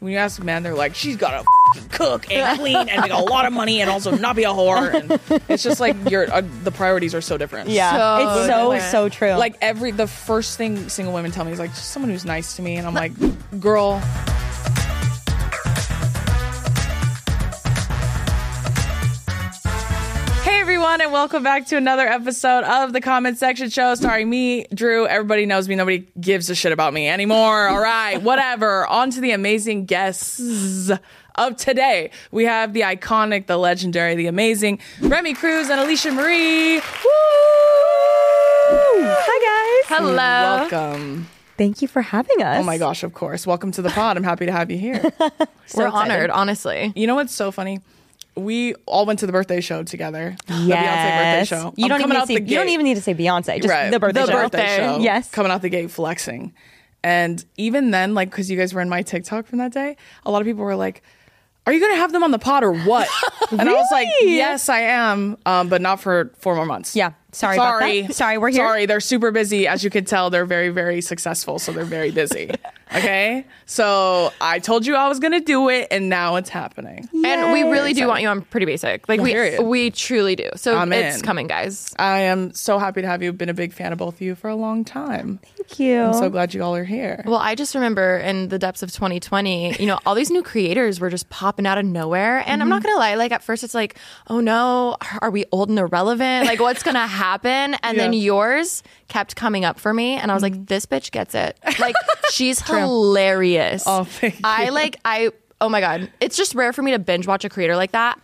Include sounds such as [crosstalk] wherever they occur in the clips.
When you ask men, they're like, she's got to cook and clean and make a lot of money and also not be a whore. And it's just like your uh, the priorities are so different. Yeah, So it's so different. so true. Like every the first thing single women tell me is like just someone who's nice to me, and I'm like, girl. Everyone, and welcome back to another episode of the Comment Section Show, starring me, Drew. Everybody knows me. Nobody gives a shit about me anymore. All right, [laughs] whatever. On to the amazing guests of today. We have the iconic, the legendary, the amazing Remi Cruz and Alisha Marie. Woo! Hi guys. Hello. Welcome. Thank you for having us. Oh my gosh, of course. Welcome to the pod. I'm happy to have you here. [laughs] We're honored, honestly. You know what's so funny? We all went to the birthday show together. Yes. The Beyonce birthday show. You I'm don't even out need to say, the you don't even need to say Beyonce. Just right, the birthday The show. birthday. show. Yes. Coming out the gate flexing. And even then, like, because you guys were in my TikTok from that day, a lot of people were like, are you going to have them on the pod or what? [laughs] And I was like, yes, I am, um, but not for four more months. Yeah. Sorry about Sorry. that. Sorry, we're here. Sorry, they're super busy. As you can tell, they're very, very successful. So they're very busy. [laughs] Okay. So I told you I was going to do it, and now it's happening. And we really do want you on Pretty Basic. Like we we truly do. So I'm it's in. coming, guys. I am so happy to have you. Been a big fan of both of you for a long time. Thank you. I'm so glad you all are here. Well, I just remember in the depths of 2020, you know, all these new creators were just popping out of nowhere. And I'm not mm-hmm. going to lie, like at first it's like, oh no, are we old and irrelevant? Like what's going [laughs] to happen? And then yours kept coming up for me. And I was like, mm-hmm. this bitch gets it. [laughs] Like she's hilarious. Oh, thank I like, I, oh my God. It's just rare for me to binge watch a creator like that.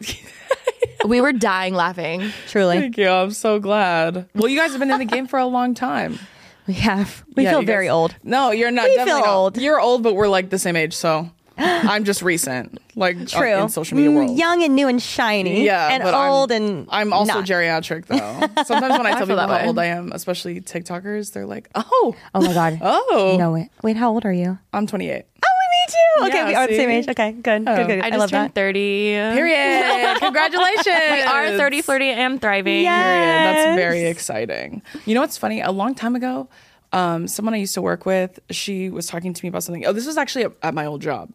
[laughs] we were dying laughing. Truly. Thank you. I'm so glad. Well, you guys have been in the game for a long time. [laughs] We have. We Yeah, feel you very guys- old. No, you're not. We definitely feel not. old. You're old, but we're like the same age. So [laughs] I'm just recent, like uh, True. in social media Mm, world. Young and new and shiny. Yeah, And but I'm- old and I'm also not. geriatric though. [laughs] Sometimes when I tell feel people that how way. old I am, especially TikTokers, they're like, "Oh, Oh my god. [laughs] oh, No it. Wait, how old are you? I'm 28." Oh, me too. Okay, Yeah, we are the same age. Okay, good. Oh. Good, good. I I, just love turned that. 30. Period. Congratulations. We are 30, flirty, and thriving. Yeah. Period. That's very exciting. You know what's funny? A long time ago, um, someone I used to work with, she was talking to me about something. Oh, this was actually at, at my old job.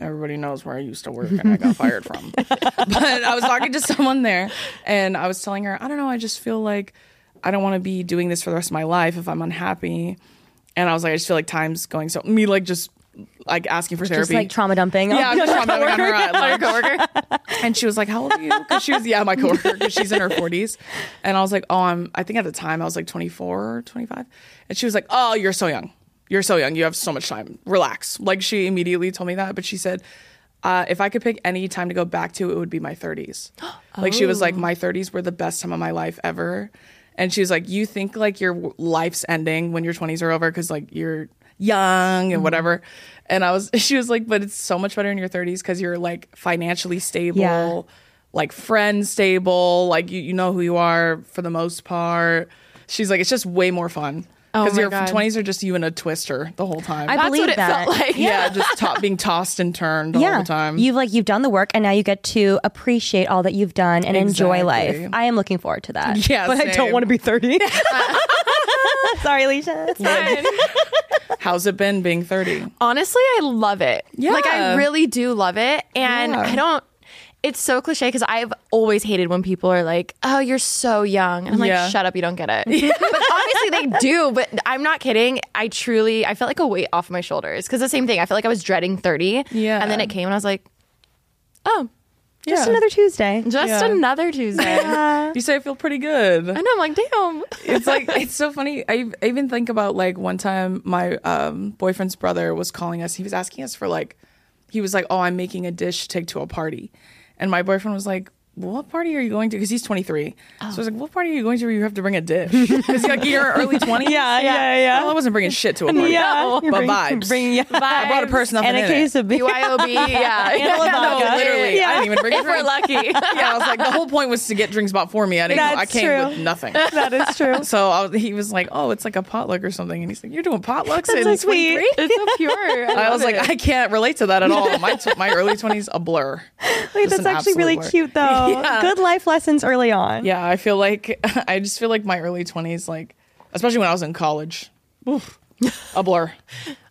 Everybody knows where I used to work and I got fired from. [laughs] but I was talking to someone there and I was telling her, I don't know, I just feel like I don't want to be doing this for the rest of my life if I'm unhappy. And I was like, I just feel like time's going so me like just like asking for therapy. Just like trauma dumping. Yeah, I'm trying to on her coworker. [laughs] [laughs] And she was like, "How old are you?" Because she was, yeah, my coworker. Because she's in her 40s, and I was like, "Oh, I'm." I think at the time I was like 24, or 25, and she was like, "Oh, you're so young. You're so young. You have so much time. Relax." Like she immediately told me that, but she said, uh, "If I could pick any time to go back to, it would be my 30s." [gasps] Like she was like, "My 30s were the best time of my life ever," and she was like, "You think like your life's ending when your 20s are over because like you're." young and whatever and i was [laughs] she was like but it's so much better in your 30s because you're like financially stable Yeah. like friends stable like you, you know who you are for the most part she's like it's just way more fun Oh Oh because my your 20s are just you in a twister the whole time I That's believe what it that. felt like. [laughs] yeah [laughs] just to- being tossed and turned yeah. all yeah. the time You've like you've done the work and now you get to appreciate all that you've done and enjoy life. I am looking forward to that. Yeah, But I don't want to be 30. [laughs] Sorry, Alisha. It's fine. how's it been being 30 Honestly, I love it. Yeah. Like I really do love it. And Yeah. I don't it's so cliche because I've always hated when people are like, "Oh, you're so young," and I'm Yeah. like, "Shut up, you don't get it." [laughs] but obviously they do. But I'm not kidding. I truly, I felt like a weight off my shoulders because the same thing. I felt like I was dreading 30. Yeah. and then it came, and I was like, "Oh, Just Yeah. another Tuesday. just another Tuesday." [laughs] you say i feel pretty good I know. I'm like, damn. it's like [laughs] it's so funny. I, I even think about like one time my um, boyfriend's brother was calling us. He was asking us for like, he was like, "Oh, I'm making a dish to take to a party," and my boyfriend was like. What party are you going to? Because he's 23. So I was like, oh. "What party are you going to? Where you have to bring a dish?" Because like you're [laughs] early 20s. Yeah, yeah, yeah. Well, I wasn't bringing shit to a party. Yeah. [laughs] but Bring- vibes. bring- yeah. I brought a person nothing [laughs] and a case it. of beer. BYOB. Yeah. And I didn't even bring if we're lucky. Yeah, I was like, the whole point was to get drinks bought for me. I didn't. I came true. with nothing. That is true. So I was, he was like, "Oh, it's like a potluck or something," and he's like, "You're doing potlucks That's in so sweet. 23?" it's so pure. I was like. I can't relate to that at all. My t- my early twenties a blur. Wait, Just that's actually really blur. cute though. Yeah. [laughs] Good life lessons early on. Yeah, I feel like [laughs] I just feel like my early twenties, like especially when I was in college, oof, [laughs] a blur,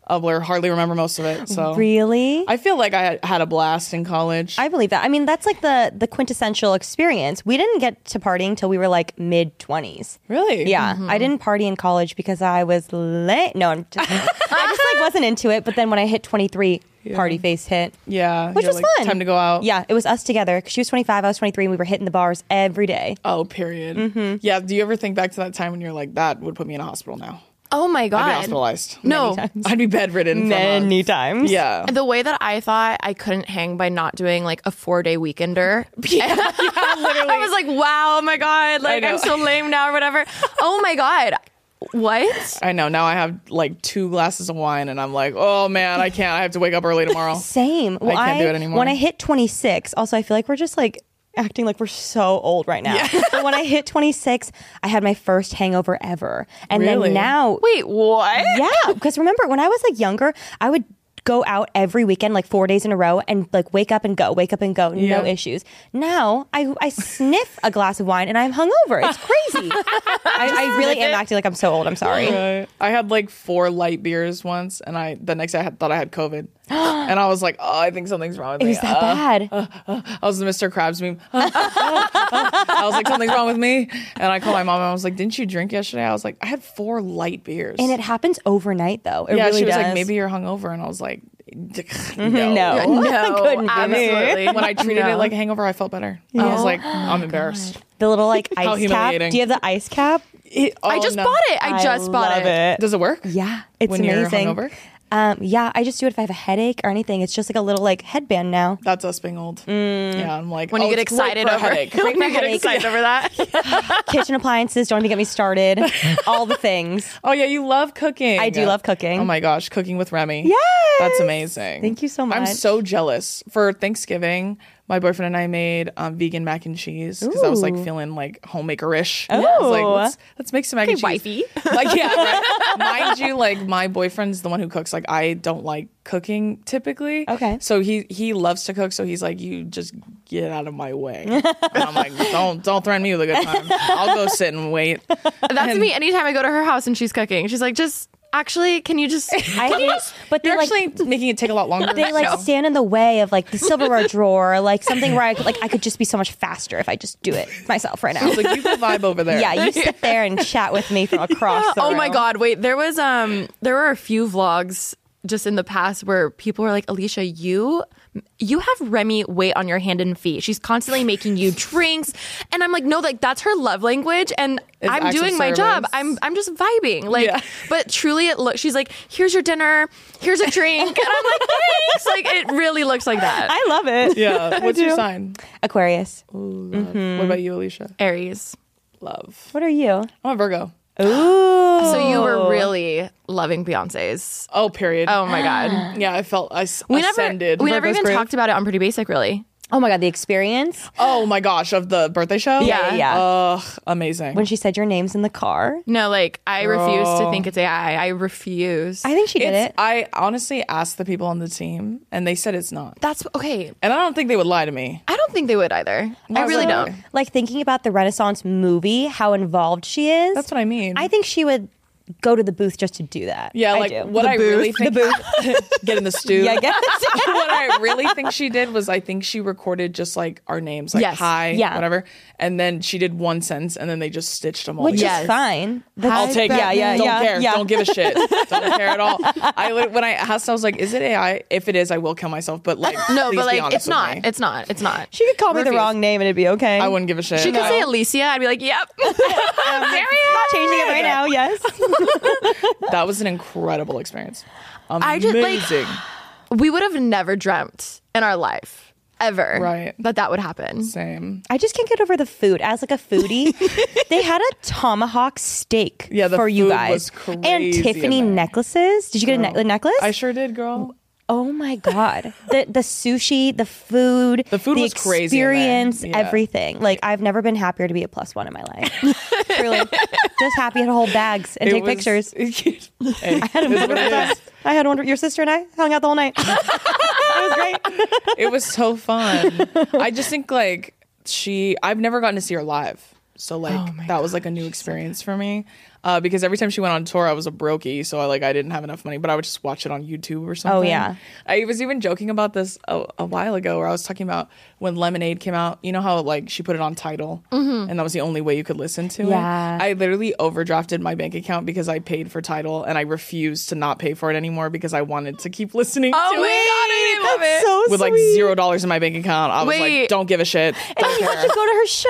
a blur. Hardly remember most of it. So Really? I feel like I had- had a blast in college. I believe that. I mean, that's like the the quintessential experience. We didn't get to partying till we were like mid twenties. really? Yeah, mm-hmm. I didn't party in college because I was late. No, I'm just, I just like wasn't into it. But then when I hit 23, party face hit, Yeah. which you're was like, fun. Time to go out. Yeah, it was us together. Cause she was 25, I was 23, and we were hitting the bars every day. Oh, period. Mm-hmm. Yeah. Do you ever think back to that time when you're like, that would put me in a hospital now? oh my god! I'd be god. hospitalized. No. I'd be bedridden. for months. times. Yeah. The way that I thought I couldn't hang by not doing like a four day weekender. [laughs] Yeah. literally, [laughs] I was like, wow, oh my God. Like. I'm so lame now or whatever. Oh my God. What? I know. Now I have like two glasses of wine, and I'm like, oh man, I can't. I have to wake up early tomorrow. [laughs] Same. Well, can't do it anymore. When I hit 26, also, I feel like we're just like acting like we're so old right now. [laughs] but when I hit 26, I had my first hangover ever. And Really? then now, Wait, what? yeah, because remember when I was like younger, I would go out every weekend like four days in a row and like wake up and go wake up and go no issues. Now i i sniff a glass of wine and i'm hungover. It's crazy. [laughs] I, I really am acting like i'm so old. I'm sorry. Right. I had like four light beers once, and I the next day I had, thought I had COVID, [gasps] and I was like, oh, I think something's wrong with it me. It was that Uh, bad uh, uh, I was the Mr. Krabs meme. [laughs] I was like, something's wrong with me, and I called my mom. and I was like, didn't you drink yesterday? I was like, I had four light beers, and it happens overnight though it yeah, really she was does like, maybe you're hungover, and I was like, mm-hmm, no. [laughs] [laughs] no No, couldn't absolutely. When I treated No. it like a hangover, I felt better. I was like, [gasps] I'm embarrassed. [gasps] the little like How ice cap do you have the ice cap It- I oh, just no. bought it. I just bought love it. Does it work? yeah it's When you're amazing hungover? Um yeah i just do it if i have a headache or anything it's just like a little like headband now That's us being old. Yeah, I'm like When oh, you get excited for a over headache. [laughs] when for you get headache. excited over that. [laughs] kitchen appliances don't even get me started [laughs] all the things Oh yeah, you love cooking. I do love cooking. Oh my gosh, cooking with Remi. Yeah, That's amazing. Thank you so much. I'm so jealous. For Thanksgiving, my boyfriend and I made um, vegan mac and cheese because I was like feeling like homemaker-ish. Oh. I was like, let's, let's make some mac and cheese. wifey. [laughs] Like yeah, right? [laughs] mind you, like my boyfriend's the one who cooks. Like I don't like cooking typically. Okay. So he he loves to cook. So he's like, you just get out of my way. and I'm like, [laughs] don't don't threaten me with a good time. I'll go sit and wait. That's me anytime I go to her house and she's cooking. She's like, just actually, can you just. [laughs] I hate, but they You're like actually making it take a lot longer. they like stand in the way of like the [laughs] silverware drawer, like something where I could, like I could just be so much faster if I just do it myself right now. It's like you can vibe over there. Yeah, you sit there and [laughs] chat with me from across. The oh my room. god wait there was um there were a few vlogs just in the past where people were like alisha you you have remi wait on your hand and feet she's constantly making you [laughs] drinks and i'm like no like that's her love language and It's i'm doing my job i'm i'm just vibing like Yeah. but truly it looks she's like here's your dinner here's a drink and i'm like thanks like it really looks like that I love it. Yeah. [laughs] What's your sign? Aquarius. Ooh, love. What about you, Alisha? aries Love. What are you? I'm a Virgo. Ooh. so you were really loving beyonce's Oh, period. oh my god [gasps] Yeah, I felt I s- we never ascended. we never even grave. talked about it on pretty basic really Oh my god, the experience Oh my gosh, of the birthday show. Yeah. yeah. Ugh, amazing. when she said your name's in the car. No, like I refuse to think it's AI. I refuse. I think she did It's- it. I honestly asked the people on the team, and they said it's not. That's okay. And I don't think they would lie to me. I don't think they would either. I really Also- don't. Like thinking about the Renaissance movie, how involved she is. That's what I mean. I think she would go to the booth just to do that. yeah, I like do. what The I booth. really think. [laughs] get in the stew. Yeah, I guess. [laughs] what I really think she did was I think she recorded just like our names, like Yes. hi, Yeah. whatever, and then she did one sentence, and then they just stitched them all. Which together. is fine. That's- I'll take yeah, it. Yeah, don't yeah, care. yeah. Don't give a shit. [laughs] don't care at all. I lit- when I asked, I was like, "Is it AI? If it is, I will kill myself." But like, No, but like it's not. me. It's not. It's not. She could call me the wrong name and it'd be okay. I wouldn't give a shit. She could No. say Alicia. I'd be like, yep. Um, Am serious. Changing it right now. Yes. That was an incredible experience. I just, like- Amazing. we would have never dreamt in our life ever Right. that that would happen. Same. I just can't get over the food. As like a foodie, [laughs] they had a tomahawk steak Yeah, the for you guys was crazy and Tiffany necklaces. Did you get a, ne- a necklace? I sure did, girl. Oh my god, the the sushi, the food, The food was crazy in experience, Yeah. everything. Like I've never been happier to be a plus one in my life. [laughs] Truly, just happy to hold bags and It take was- pictures. [laughs] Hey, it is what it is. I had one. Your sister and I hung out the whole night. [laughs] it was great. It was so fun. I just think like she I've never gotten to see her live. So like Oh that was like a new experience for me. Uh, because every time she went on tour, I was a brokey, so I like I didn't have enough money, but I would just watch it on YouTube or something. Oh, yeah. I was even joking about this a, a while ago, where I was talking about when Lemonade came out. You know how like she put it on Tidal, and that was the only way you could listen to Yeah. it. I literally overdrafted my bank account because I paid for Tidal, and I refused to not pay for it anymore because I wanted to keep listening. Oh to my it god, I love it. So with like zero dollars in my bank account. I was Wait. like, don't give a shit. Don't You care. to go to her show.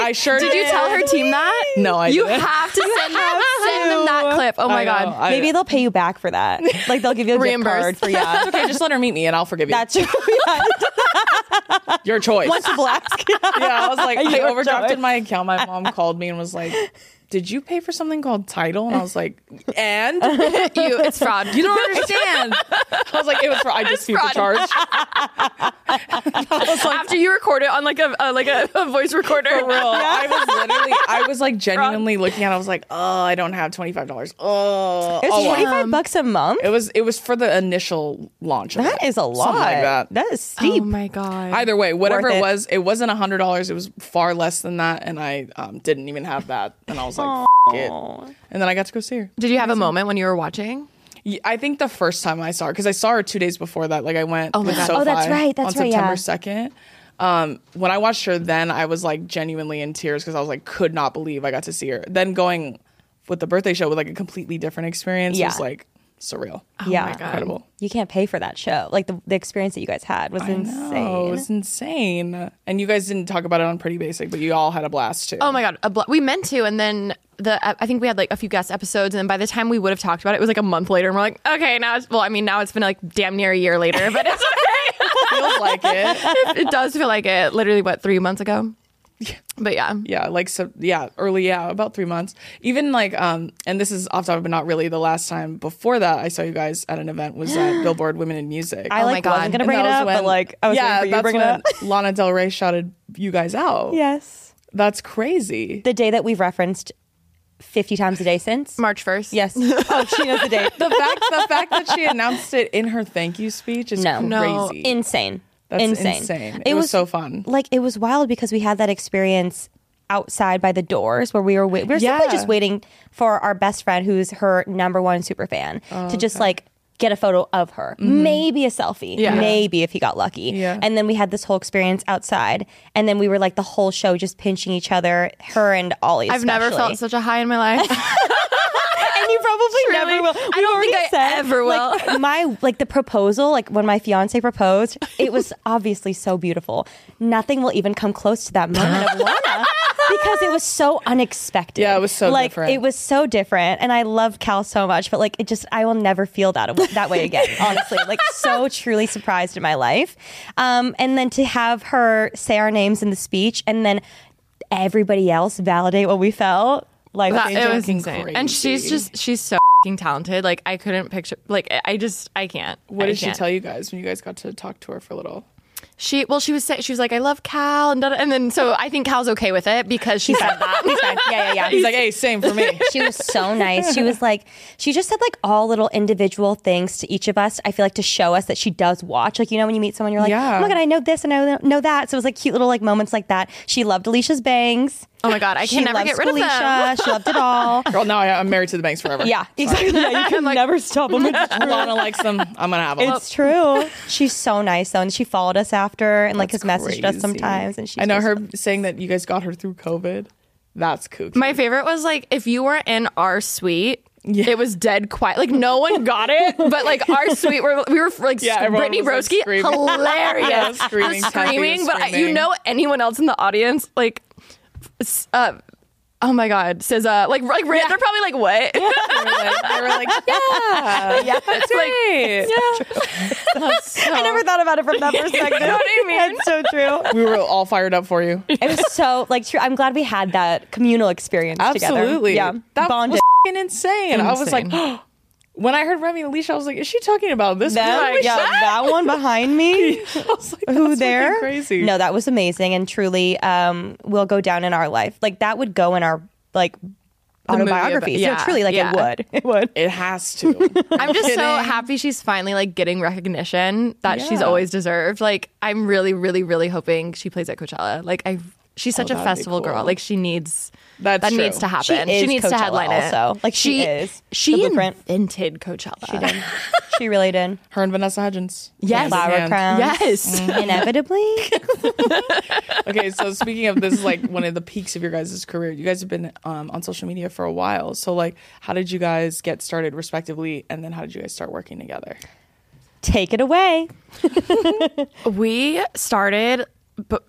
I sure Did Did you tell her team that? No, I You didn't. You have to send [laughs] send them that clip. Oh my I god. I- Maybe they'll pay you back for that. Like they'll give you a gift Reimburse. card for yeah. [laughs] It's okay, just let her meet me and I'll forgive you. That's true. [laughs] Yeah. your choice. Once you ask. [laughs] yeah, I was like, I Your overdrafted choice. my account. My mom called me and was like, "Did you pay for something called Tidal?" And I was like, "And [laughs] you, it's fraud. you don't understand." [laughs] I was like, "It was for I dispute the fraud. charge." [laughs] After you record it on like a uh, like a, a voice recorder. For real. I was literally, I was like genuinely looking at. it. I was like, "Oh, I don't have twenty five dollars." Oh, It's oh, wow. twenty five bucks a month. It was it was for the initial launch. Of That it. is a lot. Something like that. That is steep. Oh my god. Either way, whatever Worth it it. was, it wasn't a hundred dollars. It was far less than that, and I um, didn't even have that. And I was like, F- it. And then I got to go see her. Did you have a moment when you were watching? Yeah, I think the first time I saw her, because I saw her two days before that. Like I went Oh my God. SoFi Oh, that's right, that's on right, September yeah. second. Um, when I watched her, then I was like genuinely in tears because I was like, could not believe I got to see her. Then going with the birthday show with like a completely different experience Yeah. was like surreal. Oh yeah. my God. Incredible. You can't pay for that show. Like the, the experience that you guys had was insane. Oh, it was insane. And you guys didn't talk about it on Pretty Basic, but you all had a blast too. Oh my god, a bl- we meant to, and then the I think we had like a few guest episodes, and then by the time we would have talked about it, it was like a month later, and we're like, okay, now it's well, I mean, now it's been like damn near a year later, but it's [laughs] okay. feels like [laughs] it. it does feel like it. Literally, what three months ago? But yeah, yeah like so yeah early yeah about three months even like um and this is off topic but not really the last time before that i saw you guys at an event was at [gasps] billboard women in music I Oh my like God. wasn't gonna bring it up, when- but like I was yeah waiting for you to bring it up. [laughs] lana del rey shouted you guys out Yes. that's crazy The day that we've referenced fifty times a day since. March first. Yes. [laughs] Oh, she knows the date. the fact the fact that she announced it in her thank you speech is No. No. insane. That's insane. insane. It was so fun. Like it was wild because we had that experience outside by the doors where we were wait- we were simply just waiting for our best friend who's her number one super fan Oh, to just like get a photo of her maybe a selfie Yeah. maybe if he got lucky Mm-hmm. Yeah. and then we had this whole experience outside and then we were like the whole show just pinching each other her and Ollie I've never felt such a high in my life. [laughs] [laughs] you probably never will. I We've don't think I said, ever will. Like, [laughs] my like the proposal, like when my fiance proposed, it was [laughs] obviously so beautiful. Nothing will even come close to that moment of [laughs] Lana because it was so unexpected. Yeah, it was so like different. it was so different, and I love Cal so much, but like it just I will never feel that that way again. honestly, like so truly surprised in my life, um, and then to have her say our names in the speech, and then everybody else validate what we felt. Like That- it was fucking insane. And she's just she's so fing talented. Like I couldn't picture. Like I just I can't. what I did she can't. tell you guys when you guys got to talk to her for a little She well, she was saying she was like, I love Cal, and da- da- and then so I think Cal's okay with it because she said that. He's fine. Yeah, yeah, yeah. [laughs] he's like hey same for me [laughs] She was so nice. She was like, she just said like all little individual things to each of us. I feel like to show us that she does watch. Like, you know, when you meet someone, you're like, Yeah. oh my God, I know this and I know that. So it was like cute little like moments like that. She loved Alisha's bangs. Oh my god, I She can never loves get rid of them. She loved it [laughs] all. girl now I, i'm married to the banks forever Yeah, exactly. Yeah, you [laughs] can never stop them. It's [laughs] true. lana likes them i'm gonna have them It's true. She's so nice though, and she followed us after and like That's has messaged us sometimes. And she's I know just- her saying that you guys got her through COVID. That's kooky. My favorite was like if you were in our suite. It was dead quiet. Like no one got it, but like our suite, were, we were like Yeah, Brittany was, like, Broski, screaming. hilarious, Yeah, screaming, Was Kathy screaming. But I, you know, anyone else in the audience, like, s- uh, oh my god, SZA, like, like Ran- they're probably like, what? they, were like, they were like, yeah, yeah, that's Like, great. I never thought about it from that [laughs] perspective. know what I mean? It's so true. we were all fired up for you. It was so like true. I'm glad we had that communal experience together. Absolutely. Yeah. That Bonded. was f***ing insane. I was like, Insane. [gasps] [gasps] when I heard Remi and Alisha, I was like, is she talking about this? Them? one? yeah, [laughs] that one behind me. [laughs] I was like, Who that's there? Crazy. No, that was amazing and truly um, will go down in our life. Like that would go in our like movie about- yeah, no, truly, like yeah. it would. [laughs] It would. it has to. I'm just so happy she's finally like getting recognition that she's always deserved. Like I'm really, really, really hoping she plays at Coachella. Like I, she's such a Oh, that'd be festival girl. Like she needs. That's that true. needs to happen. She is needs to Coachella headline it. also. Like, she is She the blueprint. invented Coachella. She did. [laughs] She really did. Her and Vanessa Hudgens. Yes. Hand in Flower hand. crown. Yes. [laughs] Inevitably. [laughs] okay, so speaking of this, is like one of the peaks of your guys' career. You guys have been um, on social media for a while. So, like, how did you guys get started, respectively, and then how did you guys start working together? Take it away. We started, but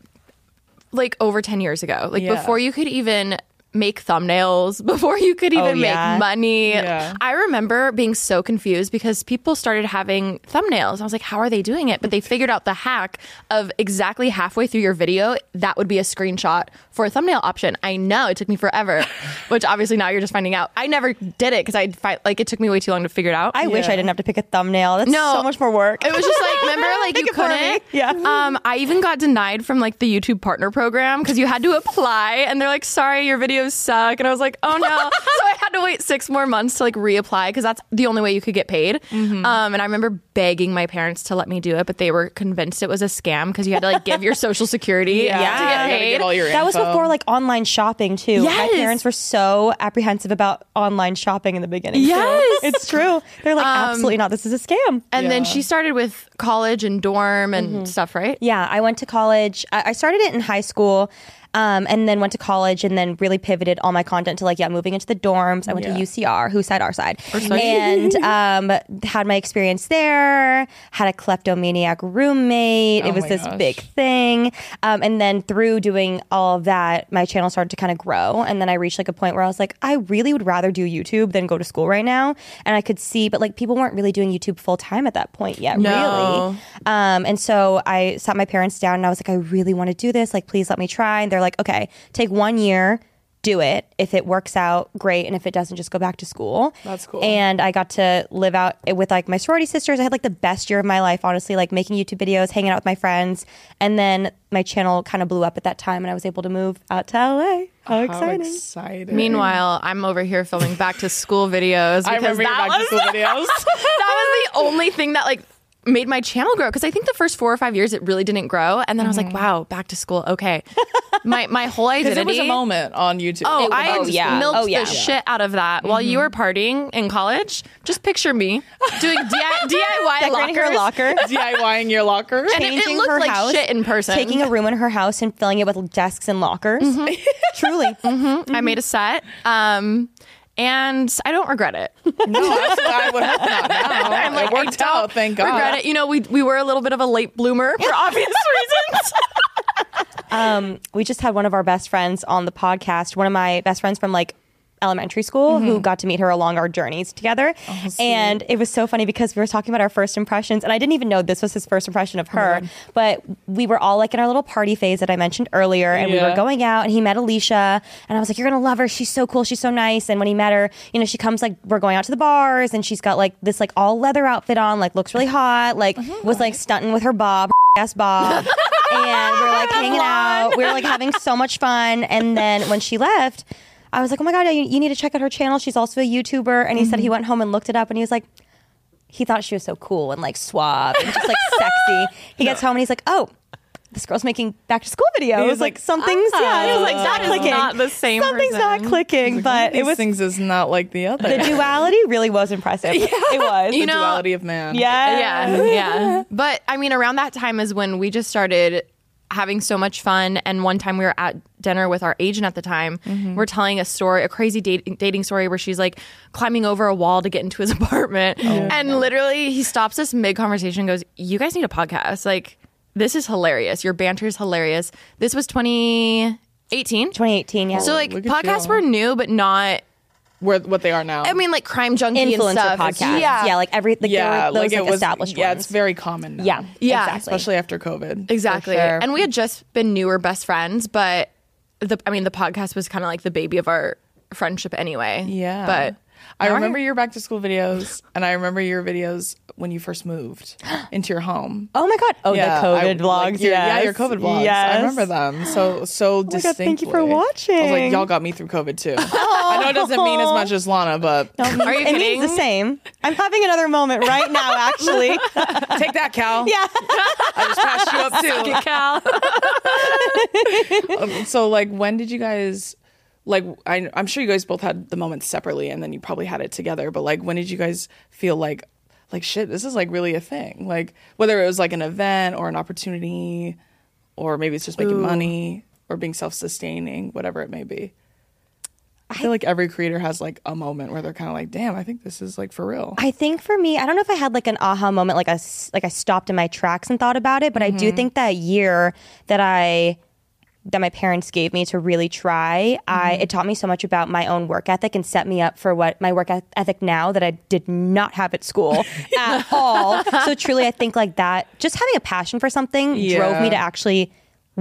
like over 10 years ago. Like Yeah. before you could even make thumbnails, [laughs] before you could even Oh, yeah. make money. Yeah. I remember being so confused because people started having thumbnails. I was like, how are they doing it? But they figured out the hack of exactly halfway through your video, that would be a screenshot for a thumbnail option. I know it took me forever, [laughs] which obviously now you're just finding out. I never did it because I like it took me way too long to figure it out. I wish I didn't have to pick a thumbnail. That's No. so much more work. It was just like, remember, [laughs] like Pick you it for me. couldn't. Yeah. Um, I even got denied from like the YouTube partner program because you had to apply, and they're like, "Sorry, your videos suck." And I was like, "Oh no!" [laughs] so I had to wait six more months to like reapply because that's the only way you could get paid. Mm-hmm. Um, and I remember begging my parents to let me do it, but they were convinced it was a scam because you had to like give your social security [laughs] Yeah. to get paid. get all your that was before like online shopping too. My parents were so apprehensive about online shopping in the beginning. too. Yes. it's true. They're like, absolutely not. This is a scam. and then she started with college and dorm and Mm-hmm. stuff, right? Yeah, I went to college. I I started it in high school. Um, and then went to college and then really pivoted all my content to like, yeah, moving into the dorms. I went Yeah. to UCR, whose side, our side. And [laughs] um, had my experience there, had a kleptomaniac roommate. Oh it was this gosh. big thing. Um, and then through doing all of that, my channel started to kind of grow. And then I reached like a point where I was like, I really would rather do YouTube than go to school right now. And I could see, but like people weren't really doing YouTube full time at that point yet, No. really. Um, and so I sat my parents down and I was like, I really want to do this. Like, please let me try. And they're like, okay, take one year, do it. If it works out, great. And if it doesn't, just go back to school. That's cool. And I got to live out with like my sorority sisters. I had like the best year of my life, honestly, like making YouTube videos, hanging out with my friends. And then my channel kind of blew up at that time and I was able to move out to LA. How exciting. How exciting. Meanwhile, I'm over here filming back to school videos. I because remember your that back to school videos. [laughs] that was the only thing that like made my channel grow because I think the first four or five years it really didn't grow, and then I was like, mm-hmm. wow, back to school, okay. [laughs] My my whole identity. it was a moment on YouTube. Oh, was I to oh, yeah. milked Oh, yeah. the shit out of that while you mm-hmm. were partying in college. Just picture me doing DI- [laughs] DIY Decorating lockers. locker. [laughs] DIYing your locker. And it, it changing looked her like house, shit in person. Taking a room in her house and filling it with desks and lockers. Mm-hmm. Truly. I made a set, um, and I don't regret it. [laughs] no, that's what I would hope not [laughs] now. I'm like, it worked out, thank God. Regret it. You know, we we were a little bit of a late bloomer for obvious [laughs] reasons. Um, we just had one of our best friends on the podcast, one of my best friends from like elementary school who got to meet her along our journeys together. and it was so funny because we were talking about our first impressions and I didn't even know this was his first impression of her, but we were all like in our little party phase that I mentioned earlier and we were going out and he met Alicia and I was like you're to love her. She's so cool. She's so nice. And when he met her, you know, she comes like we're going out to the bars and she's got like this like all leather outfit on, like looks really hot, like was like stunting with her bob, [laughs] ass bob. [laughs] and we're like hanging out. We were like having so much fun. And then when she left, I was like, oh my God, you, you need to check out her channel. She's also a YouTuber. And he said he mm-hmm. went home and looked it up and he was like, he thought she was so cool and like suave and just like sexy. [laughs] He gets home and he's like, oh, this girl's making back to school videos. He's like, like, something's, yeah, He was like, something's not clicking. not the same Something's not person. clicking. but These it was things is not like the other. the [laughs] duality really was impressive. It was. You the know- duality of man. yeah. yeah, yeah. But I mean, around that time is when we just started having so much fun. And one time we were at dinner with our agent at the time. Mm-hmm. We're telling a story, a crazy date, dating story where she's like climbing over a wall to get into his [laughs] apartment. Oh, and literally, he stops us mid conversation and goes, You guys need a podcast. Like, this is hilarious. Your banter is hilarious. This was 2018. 2018, yeah. So, like, podcasts you. were new, but not. Where what they are now. I mean, like crime junkie and influencer stuff. podcasts. Yeah, Yeah. like every like yeah, there were those like like, was established Yeah, ones. it's very common now. yeah, Yeah. exactly. especially after COVID. Exactly. sure. And we had just been newer best friends, but the I mean the podcast was kind of like the baby of our friendship anyway. Yeah. But I Now I- remember your back to school videos, and I remember your videos when you first moved [gasps] into your home. Oh my god! Oh, yeah, the I- COVID like, vlogs. your- yes. Yeah, your COVID vlogs. Yes. I remember them so so oh my God, distinctly. thank you for watching. I was like, y'all got me through COVID too. [laughs] I know it doesn't mean as much as Lana, but [laughs] Are you It means the same. I'm having another moment right now, actually. [laughs] take that, Cal. yeah. I just passed you up too. Get Cal. Um, so like when did you guys like I I'm sure you guys both had the moments separately and then you probably had it together, but like when did you guys feel like like shit, this is like really a thing? Like whether it was like an event or an opportunity or maybe it's just making money or being self-sustaining, whatever it may be. I feel like every creator has like a moment where they're kind of like, "Damn, I think this is like for real." I think for me, I don't know if I had like an aha moment, like s- like I stopped in my tracks and thought about it, but I do mm-hmm. think that year that I that my parents gave me to really try, I mm-hmm. it taught me so much about my own work ethic and set me up for what my work ethic now that I did not have at school [laughs] at all. So truly, I think like that, just having a passion for something drove me to actually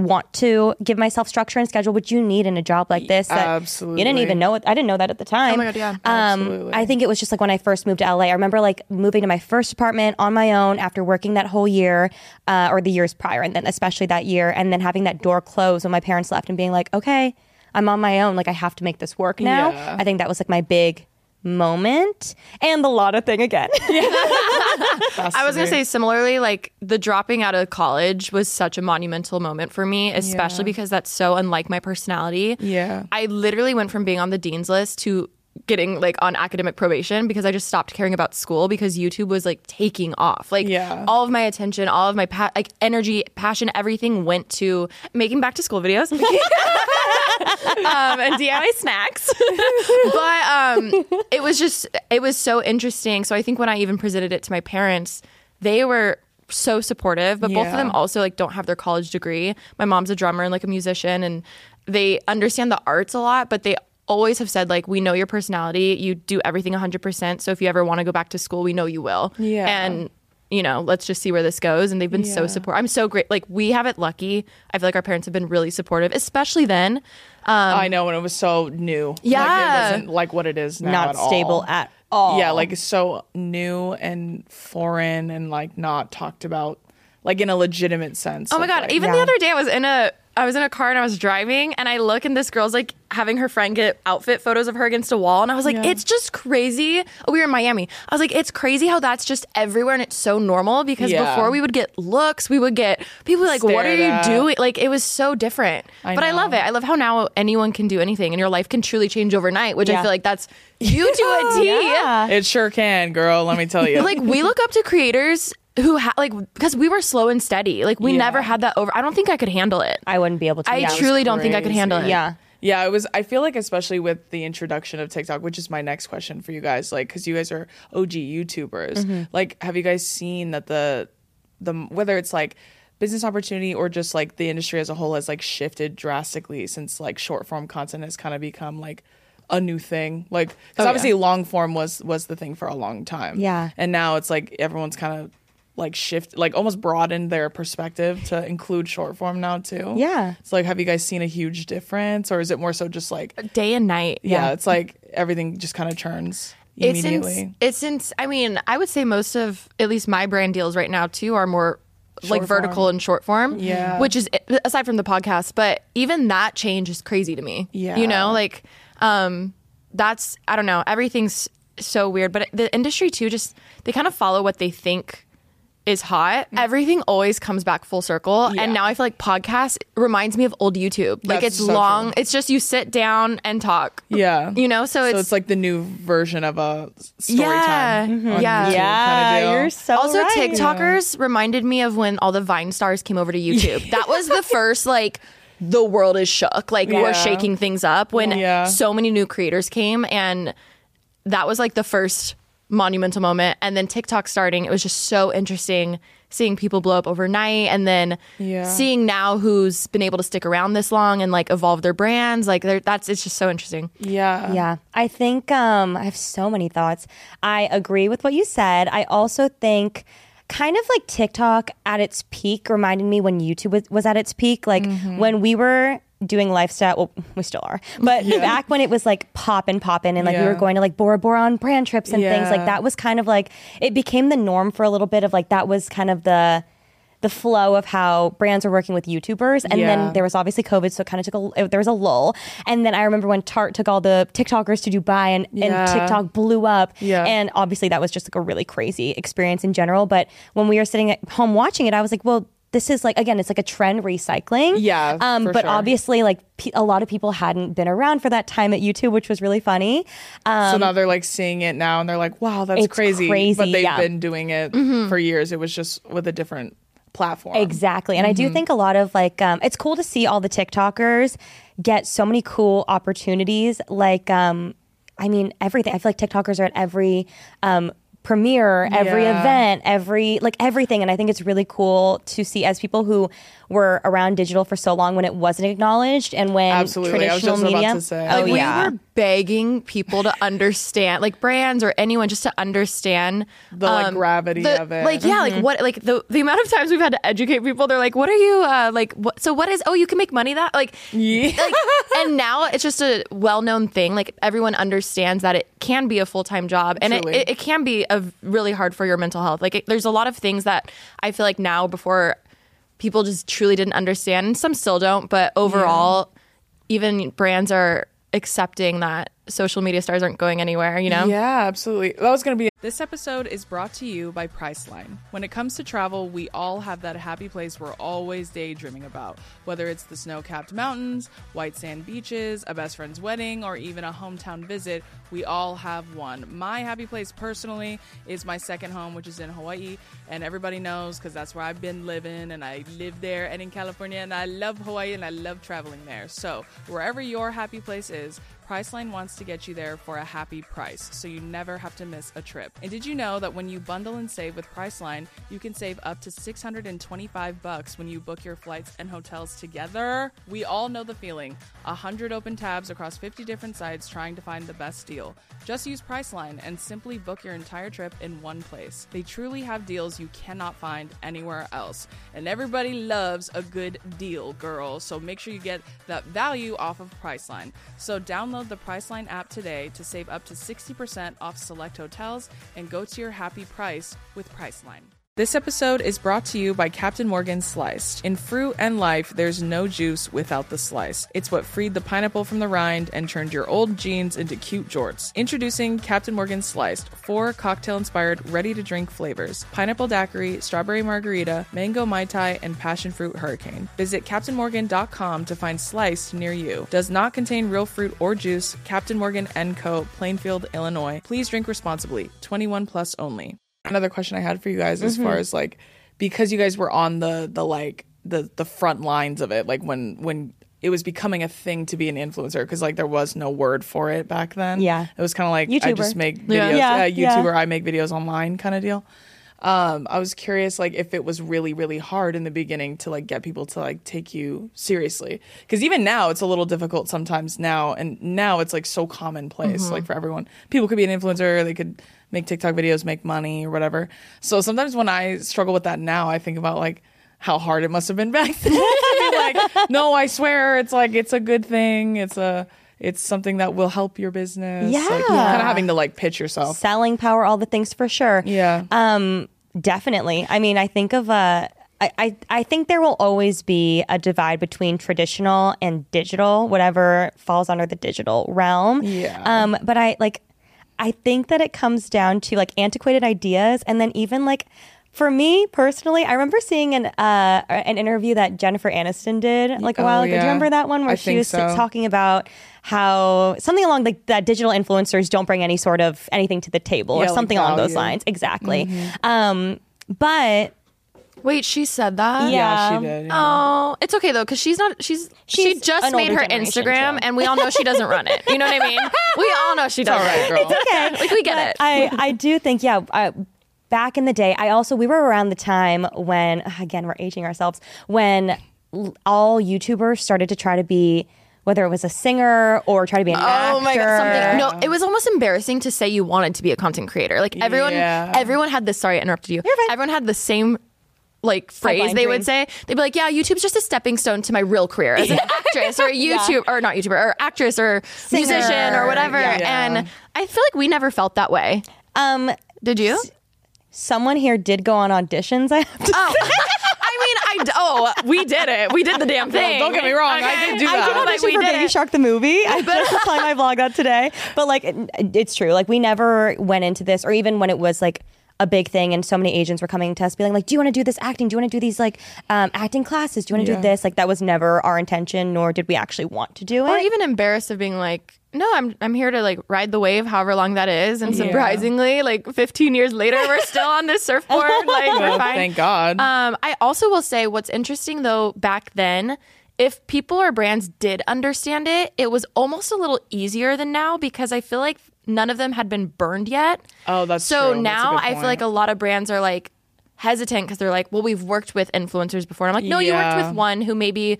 want to give myself structure and schedule, which you need in a job like this. That You didn't even know it. I didn't know that at the time. Oh my God, yeah. Um, Absolutely. I think it was just like when I first moved to LA. I remember like moving to my first apartment on my own after working that whole year, uh, or the years prior, and then especially that year, and then having that door close when my parents left and being like, okay, I'm on my own. Like I have to make this work now. Yeah. I think that was like my big moment and the Lana thing again. [laughs] I was gonna say similarly, like the dropping out of college was such a monumental moment for me, especially Yeah. because that's so unlike my personality. Yeah. I literally went from being on the dean's list to getting like on academic probation because I just stopped caring about school because YouTube was like taking off. Like Yeah. all of my attention, all of my pa- like energy, passion, everything went to making back to school videos. [laughs] um, and DIY snacks. [laughs] but um, it was just, it was so interesting. So I think when I even presented it to my parents, they were so supportive, but both of them also like don't have their college degree. My mom's a drummer and like a musician, and they understand the arts a lot, but they always have said like we know your personality you do everything 100% so if you ever want to go back to school we know you will Yeah. and you know let's just see where this goes and they've been so supportive i'm so great like we have it lucky i feel like our parents have been really supportive especially then um, I know when it was so new. Like, Yeah. it wasn't like what it is now. Not at all. stable at all. Yeah, like so new and foreign and like not talked about like in a legitimate sense. Oh my god! like- Even the other day, I was in a I was in a car and I was driving, and I look and this girl's like having her friend get outfit photos of her against a wall, and I was like, Yeah. it's just crazy. Oh, we were in Miami. I was like, it's crazy how that's just everywhere and it's so normal because Yeah. before we would get looks, we would get people like, what are you at. doing? Like it was so different. I but I love it. I love how now anyone can do anything, and your life can truly change overnight. Which I feel like that's [laughs] you to a T. Yeah. it sure can, girl. Let me tell you. [laughs] like we look up to creators who ha- like because we were slow and steady. Like we Yeah. never had that over. I don't think I could handle it. I wouldn't be able to. I yeah. truly don't think I could handle it. Yeah. Yeah, it was. I feel like, especially with the introduction of TikTok, which is my next question for you guys, like, because you guys are OG YouTubers. Mm-hmm. Like, have you guys seen that the, the whether it's like business opportunity or just like the industry as a whole has like shifted drastically since like short form content has kind of become like a new thing. Like, because Oh, yeah. obviously long form was was the thing for a long time. Yeah. and now it's like everyone's kind of like shift like almost broadened their perspective to include short form now too. Yeah. It's like, have you guys seen a huge difference, or is it more so just like, Day and night. yeah, it's like everything just kind of turns It's immediately. since it's since I mean, I would say most of at least my brand deals right now too are more like Short vertical and short form. Yeah. Which is aside from the podcast, but even that change is crazy to me. Yeah. You know, like um that's I don't know, everything's so weird, but the industry too just they kind of follow what they think is hot. Everything always comes back full circle. Mm. Yeah. And now I feel like podcast reminds me of old YouTube. Like That's it's so long. true. It's just you sit down and talk. yeah, You know, so so it's, it's, like the new version of a story Yeah. time. Mhm. on Yeah. YouTube Yeah, kinda deal. you're so also right. TikTokers reminded me of when all the Vine stars came over to YouTube. that was the [laughs] first like the world is shook. Like Yeah. we're shaking things up when Yeah. so many new creators came and that was like the first monumental moment and then TikTok starting it was just so interesting seeing people blow up overnight and then Yeah. seeing now who's been able to stick around this long and like evolve their brands like they're- that's it's just so interesting. yeah, Yeah, I think um, I have so many thoughts. I agree with what you said. I also think kind of like TikTok at its peak reminded me when YouTube was, was at its peak. Like when we were doing lifestyle. Well, we still are, but back when it was like poppin' poppin' and like we were going to like Bora Bora on brand trips and things like that was kind of like it became the norm for a little bit of like that was kind of the the flow of how brands are working with YouTubers. And Yeah. then there was obviously COVID, so it kind of took a there was a lull. And then I remember when Tarte took all the TikTokers to Dubai and, Yeah. and TikTok blew up. Yeah. And obviously that was just like a really crazy experience in general. But when we were sitting at home watching it, I was like, well, this is like again, it's like a trend recycling. Yeah, Um, but sure. obviously, like pe- a lot of people hadn't been around for that time at YouTube, which was really funny. Um, so now they're like seeing it now and they're like, wow, that's crazy. crazy, But they've yeah. Mm-hmm. been doing it for years. It was just with a different platform. Exactly. And I Mm-hmm. do think a lot of like, um, it's cool to see all the TikTokers get so many cool opportunities. Like, um, I mean, everything. I feel like TikTokers are at every um, premiere, every Yeah. event, every, like everything. And I think it's really cool to see as people who were around digital for so long when it wasn't acknowledged and when Absolutely. Was traditional just about media. to say. Oh, Like, yeah. We were begging people to understand, like brands or anyone, just to understand The, like, gravity the- of it. Like, yeah, like what, like the the amount of times we've had to educate people. They're like, "What are you uh, like? What? So what is? Oh, you can make money that like, Yeah. like, and now it's just a well known thing. Like everyone understands that it can be a full time job, and it, it, it can be a really hard for your mental health. Like, it, there's a lot of things that I feel like now before people just truly didn't understand, and some still don't. But overall, even brands are accepting that social media stars aren't going anywhere. You know? Yeah, absolutely. That was going to be. This episode is brought to you by Priceline. When it comes to travel, we all have that happy place we're always daydreaming about. Whether it's the snow capped mountains, white sand beaches, a best friend's wedding, or even a hometown visit, we all have one. My happy place personally is my second home, which is in Hawaii. And everybody knows because that's where I've been living and I live there and in California. And I love Hawaii and I love traveling there. So, wherever your happy place is, Priceline wants to get you there for a happy price, so you never have to miss a trip. And did you know that when you bundle and save with Priceline, you can save up to 625 bucks when you book your flights and hotels together? We all know the feeling. 100 open tabs across 50 different sites trying to find the best deal. Just use Priceline and simply book your entire trip in one place. They truly have deals you cannot find anywhere else. And everybody loves a good deal, girl. So make sure you get that value off of Priceline. So download the Priceline app today to save up to 60% off select hotels and go to your happy price with Priceline. This episode is brought to you by Captain Morgan Sliced. In fruit and life, there's no juice without the slice. It's what freed the pineapple from the rind and turned your old jeans into cute jorts. Introducing Captain Morgan Sliced, four cocktail inspired, ready to drink flavors pineapple daiquiri, strawberry margarita, mango mai tai, and passion fruit hurricane. Visit CaptainMorgan.com to find Sliced near you. Does not contain real fruit or juice. Captain Morgan & Co., Plainfield, Illinois. Please drink responsibly. 21 plus only. Another question I had for you guys as far as like because you guys were on the the like the the front lines of it like when when it was becoming a thing to be an influencer because like there was no word for it back then. Yeah. It was kind of like I just make videos. Yeah. Yeah, uh, yeah. YouTuber, I make videos online kind of deal. Um, I was curious, like, if it was really, really hard in the beginning to like get people to like take you seriously, because even now it's a little difficult sometimes. Now and now it's like so commonplace, Mm-hmm. like for everyone. People could be an influencer, they could make TikTok videos, make money or whatever. So sometimes when I struggle with that now, I think about like how hard it must have been back [laughs] then. be like, no, I swear, it's like it's a good thing. It's a it's something that will help your business. Yeah. like, kind of having to like pitch yourself. Selling power, all the things for sure. Yeah. Um, definitely. I mean, I think of uh, I, I, I think there will always be a divide between traditional and digital, whatever falls under the digital realm. Yeah. Um, but I like, I think that it comes down to like antiquated ideas, and then even like. For me personally, I remember seeing an uh, an interview that Jennifer Aniston did like a Oh, while ago. Do you remember that one where I she was so. talking about how something along like that digital influencers don't bring any sort of anything to the table or Yeah, like something along those. Mm-hmm. lines exactly um but Wait, she said that. Yeah. yeah, she did. yeah. Oh, it's okay though because she's not. She's, she She's just an made older her generation, Instagram, too. and we all know she doesn't run it. You know what I mean? We all know she doesn't. all right, girl. [laughs] okay Like we get But it. I, I do think, yeah. Uh, back in the day, I also we were around the time when [sighs] again we're aging ourselves when l- all YouTubers started to try to be whether it was a singer or try to be an actor. Oh my god! Something. No, it was almost embarrassing to say you wanted to be a content creator. Like everyone, Yeah. everyone had this. Sorry, I interrupted you. You're fine. Everyone had the same like phrase they dream. would say. They'd be like, "Yeah, YouTube's just a stepping stone to my real career as an [laughs] actress or a YouTube or not YouTuber or actress or musician or whatever." Yeah. And I feel like we never felt that way. Um, Did you? someone here did go on auditions. I have to Oh, [laughs] I mean, I oh, we did it. We did the damn thing. don't get me wrong, I did do I that. did Like, audition we for did Baby it. Shark the movie. [laughs] I just was telling my vlog that today. But like, it- it's true. Like, we never went into this, or even when it was like a big thing, and so many agents were coming to us, being like, "Do you want to do this acting? Do you want to do these like um, acting classes? Do you want to Yeah. do this?" Like, that was never our intention, nor did we actually want to do it. or even embarrassed of being like, no, I'm I'm here to like ride the wave, however long that is. And Yeah. surprisingly, like 15 years later, we're still on this [laughs] surfboard. Like we're Well, fine. thank God. Um, I also will say what's interesting though, back then, if people or brands did understand it, it was almost a little easier than now because I feel like none of them had been burned yet. Oh, that's so true. Now good I feel like a lot of brands are like hesitant because they're like, well, we've worked with influencers before. And I'm like, no, you worked with one who maybe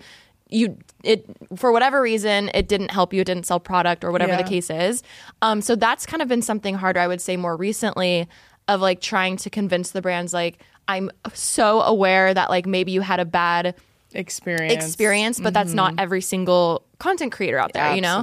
you it for whatever reason it didn't help you, it didn't sell product or whatever Yeah. the case is. Um, so that's kind of been something harder, I would say, more recently of like trying to convince the brands like I'm so aware that like maybe you had a bad experience. experience, but that's not every single content creator out there, you know?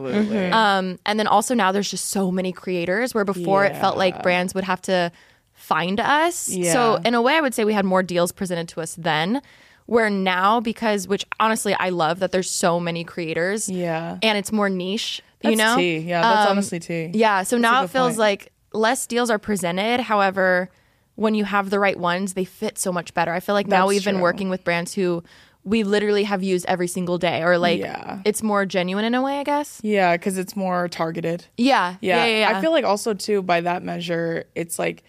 Um, and then also now there's just so many creators where before it felt like brands would have to find us. So in a way, I would say we had more deals presented to us then. Where now, because which honestly I love that there's so many creators, Yeah. and it's more niche. That's you know, tea. Yeah, that's Um, honestly tea. yeah. So now it feels point. like less deals are presented. However, when you have the right ones, they fit so much better. I feel like now we've been working with brands who we literally have used every single day, or like Yeah. it's more genuine in a way, I guess. Yeah, because it's more targeted. Yeah, Yeah. yeah, yeah. yeah. I feel like also too by that measure, it's like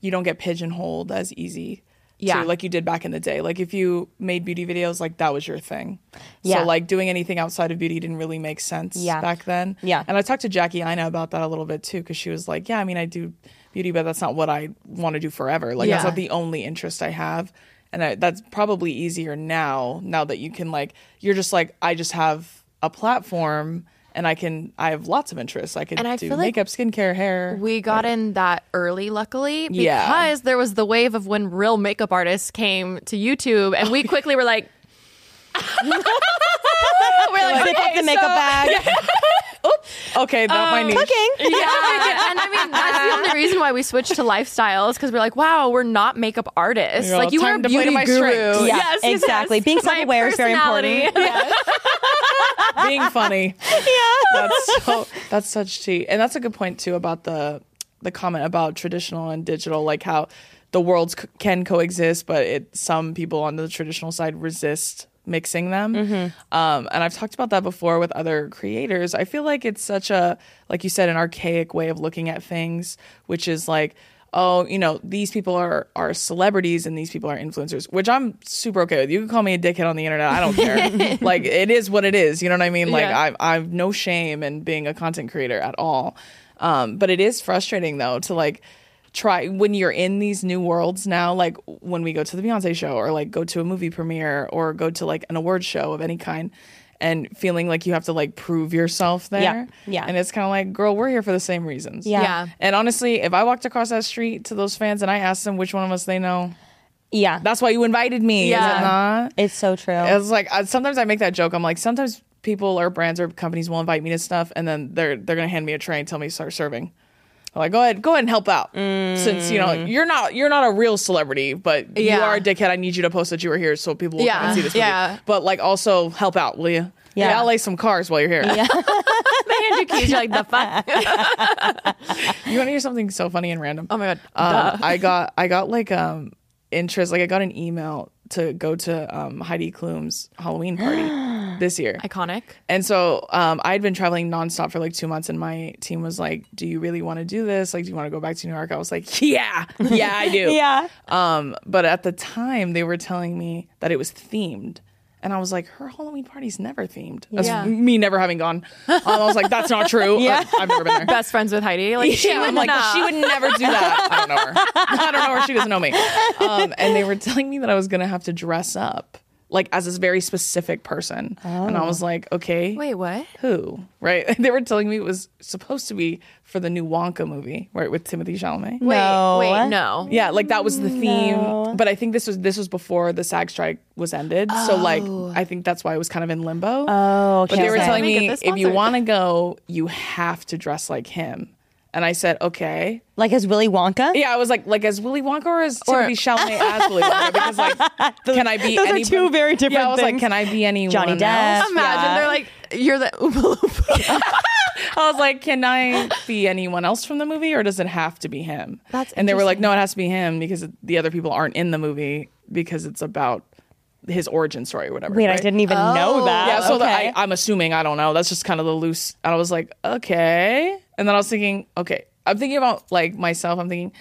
you don't get pigeonholed as easy. Yeah. To, like you did back in the day. Like if you made beauty videos, like that was your thing. Yeah. So like doing anything outside of beauty didn't really make sense Yeah. back then. Yeah. And I talked to Jackie Aina about that a little bit too, because she was like, Yeah, I mean I do beauty, but that's not what I want to do forever. Like that's not the only interest I have. And I, that's probably easier now, now that you can like you're just like, I just have a platform and I can I have lots of interests. I can And I do feel like makeup, skincare, hair. we got in that early, luckily, because Yeah. there was the wave of when real makeup artists came to YouTube, and we oh, quickly were like, [laughs] we're like, Zip up okay, the makeup so- bag. [laughs] [laughs] Okay, that my um, niche. Cooking. [laughs] Yeah, [laughs] and I mean that's the only reason why we switched to lifestyles because we're like, wow, we're not makeup artists. You're like all, you time are a to beauty my guru. strengths. Yeah, yes, yes, exactly. yes. Being self-aware is very personality. important. [laughs] Being funny. yeah. That's so that's such tea. And that's a good point too about the the comment about traditional and digital, like how the worlds c- can coexist, but it some people on the traditional side resist mixing them. Um, and I've talked about that before with other creators. I feel like it's such a, like you said, an archaic way of looking at things, which is like, oh, you know, these people are are celebrities and these people are influencers, which I'm super okay with. You can call me a dickhead on the internet. I don't care. [laughs] like it is what it is. You know what I mean? Like Yeah. I I've no shame in being a content creator at all. Um, but it is frustrating though to like try when you're in these new worlds now, like when we go to the Beyonce show or like go to a movie premiere or go to like an award show of any kind and feeling like you have to like prove yourself there. Yeah, yeah. And it's kind of like, girl, we're here for the same reasons. Yeah. Yeah. And honestly, if I walked across that street to those fans and I asked them which one of us they know, Yeah. that's why you invited me. Is Yeah. it not? it's so true. It's like I, sometimes I make that joke. I'm like, sometimes people or brands or companies will invite me to stuff, and then they're they're gonna hand me a tray and tell me to start serving. I'm like, go ahead, go ahead and help out. Since you know you're not you're not a real celebrity, but you are a dickhead. I need you to post that you were here so people will come and see this movie. Yeah. But like, also help out, will you? Yeah. I'll lay some cars while you're here. They hand you keys. You're like the fuck. [laughs] You want to hear something so funny and random? Oh my god. um, I got I got like um interest like I got an email to go to um, Heidi Klum's Halloween party [gasps] [gasps] this year. Iconic. And so um, I'd been traveling nonstop for like two months, and my team was like, "Do you really want to do this? Like, do you want to go back to New York?" I was like, "Yeah, yeah, I do." [laughs] yeah. Um, but at the time, they were telling me that it was themed, and I was like, "Her Halloween party's never themed." That's Yeah. me never having gone. Um, I was like, "That's not true." [laughs] Yeah. I, have never been there. Best friends with Heidi. Like she yeah, would I'm like, she would never do that. [laughs] I don't know her. I don't know her. She doesn't know me. Um, and they were telling me that I was gonna have to dress up like as this very specific person. And I was oh. like, okay, Wait, what? who? Right? [laughs] They were telling me it was supposed to be for the new Wonka movie, right, with Timothée Chalamet. Wait, No. wait, no. Yeah, like that was the theme. But I think this was this was before the SAG strike was ended. So like oh. I think that's why it was kind of in limbo. Oh, okay. But they were telling me me if you want to go, you have to dress like him. And I said, okay. like as Willy Wonka. Yeah, I was like, like as Willy Wonka or as Timothée Chalamet as Willy Wonka? [laughs] Because like, can I be? those are anybody- two very Yeah, I different was like, can I be anyone? Johnny else? Imagine Yeah. they're like, you're the Oompa Loompa. [laughs] I was like, can I be anyone else from the movie, or does it have to be him? That's and they were like, no, it has to be him because the other people aren't in the movie because it's about his origin story or whatever. Wait, I didn't even know oh, that. Yeah, so the, okay. I, I'm assuming I don't know. That's just kind of the loose. And I was like, okay. And then I was thinking, okay, I'm thinking about like myself. I'm thinking,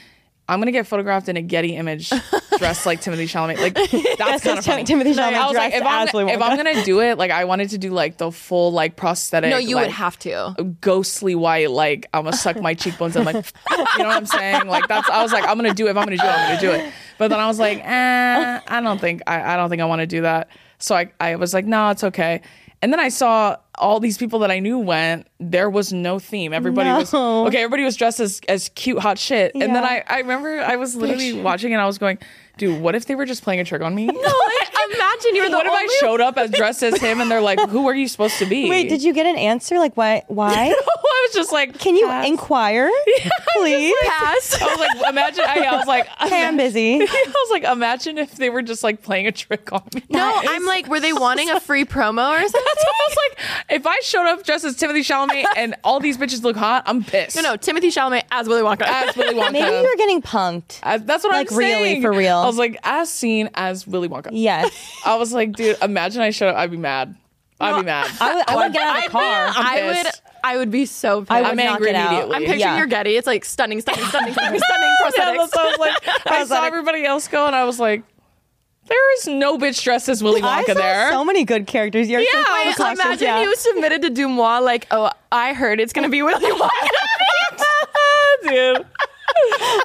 I'm gonna get photographed in a Getty image [laughs] dressed like Timothée Chalamet. Like [laughs] that's kind of funny. Timothée Chalamet I was like, if I'm, Willy if I'm gonna do it, like I wanted to do like the full like prosthetic. no, you like, would have to. ghostly white, like I'm gonna suck my cheekbones and like, [laughs] you know what I'm saying? Like that's. I was like, I'm gonna do it. If I'm gonna do it, I'm gonna do it. But then I was like, eh, I don't think I, I don't think I want to do that. So I, I was like, no, it's okay. And then I saw all these people that I knew went. There was no theme. Everybody was okay. Everybody was dressed as as cute hot shit. And then I I remember I was literally watching and I was going, dude, what if they were just playing a trick on me? No, Like, [laughs] imagine you're the what if I showed up as dressed as him and they're like, who are you supposed to be? Wait, did you get an answer? Like, why? [laughs] Why? I was just like, Can you pass. inquire, [laughs] please? pass. I was like, imagine. I, I was like, [laughs] Hey, I'm busy. I was like, imagine if they were just like playing a trick on me. No, That I'm is- like, were they wanting a free promo or something? That's what I was like. If I showed up dressed as Timothée Chalamet and all these bitches look hot, I'm pissed. No, no, Timothée Chalamet as Willy Wonka. as Willy Wonka. Maybe you were getting punked. As- that's what like, I'm like, really, for real. I was like, as seen as Willy Wonka. Yes. I was like, dude, imagine I showed up. I'd be mad. I'd be mad. I would, I would get out of the [laughs] car. I'm would. I would be so pissed. I would I'm knock angry it out. immediately. I'm picturing Yeah. your Getty. It's like stunning, stunning, stunning, stunning, [laughs] stunning prosthetics. Yeah, that's what [laughs] I was like. I saw everybody else go, and I was like, there is no bitch dressed as Willy I Wonka saw there. so many good characters. You're Yeah, so full of wait, costumes, Imagine yeah. you submitted to Deuxmoi like, oh, I heard it's gonna be Willy Wonka. dude.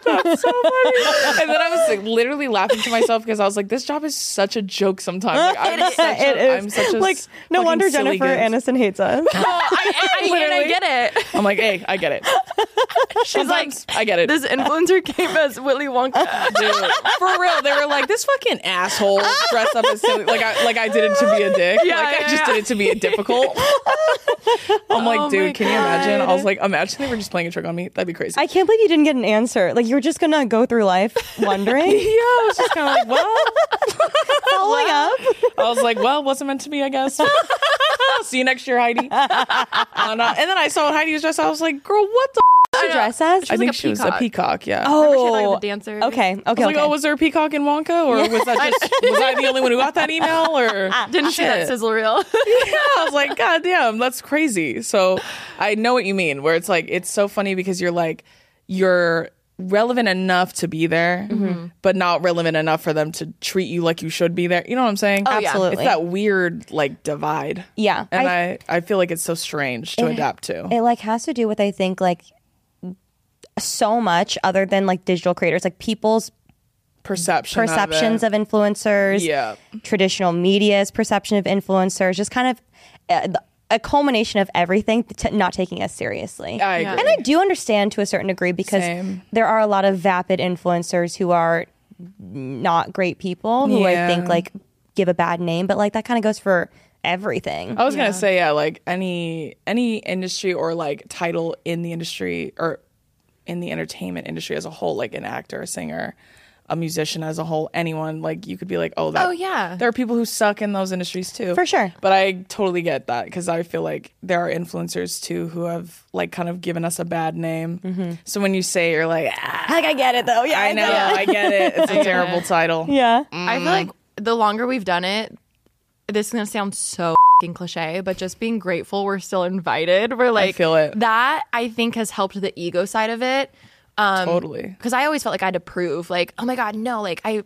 That's so funny. [laughs] And then I was like literally laughing to myself because I was like, this job is such a joke sometimes. Like, I'm, [laughs] It such is. a, I'm such a like no wonder Jennifer goose. Aniston hates us. [laughs] I, I, I Literally. get it. I'm like, hey, I get it. She's like, I get it. This influencer came as Willy Wonka. Dude, for real, they were like, this fucking asshole dressed up as silly. Like I, like I did it to be a dick. Yeah, like I just yeah. did it to be a difficult. I'm like, Oh dude, can you imagine? I was like, imagine they were just playing a trick on me. That'd be crazy. I can't believe you didn't get an answer. Like you're just gonna go through life [laughs] wondering, yeah, I was just kind of like, well, [laughs] following up. I was like, well, wasn't meant to be, I guess. [laughs] See you next year, Heidi. and, uh, and then I saw Heidi was dressed. I was like, girl, what the? She dress as? I was think like she was a peacock. peacock. Yeah. Remember she had, Oh, like, the dancer? Okay, okay, I was okay. like, oh, was there a peacock in Wonka, or was that just was I the only one who got that email, or Didn't see that sizzle reel. yeah, I was like, God damn, that's crazy. So I know what you mean, where it's like, it's so funny because you're like, you're relevant enough to be there, Mm-hmm. but not relevant enough for them to treat you like you should be there. You know what I'm saying? Oh, yeah. Absolutely. It's that weird, like, divide. yeah, And I- I, I, feel like it's so strange to adapt to. it like has to do with I think like so much other than like digital creators, like people's Perception. perceptions of, of, influencers, Yeah. traditional media's perception of influencers, just kind of uh, a culmination of everything, t- not taking us seriously. I agree. And I do understand to a certain degree because Same. there are a lot of vapid influencers who are not great people who I think like give a bad name, but like that kind of goes for everything. I was gonna say yeah, like any any industry or like title in the industry or in the entertainment industry as a whole, like an actor, a singer, a musician as a whole, anyone, like you could be like, oh, that. Oh, yeah. There are people who suck in those industries too, For sure. But I totally get that because I feel like there are influencers too who have like kind of given us a bad name. So when you say you're like, ah, Like I get it though. Yeah, I know, I get it. It's a [laughs] terrible title. Yeah. I feel like the longer we've done it, this is gonna sound so cliche, but just being grateful we're still invited. We're like feel it. That I think has helped the ego side of it. Um, Totally. Because I always felt like I had to prove, like, oh my god, no, like I,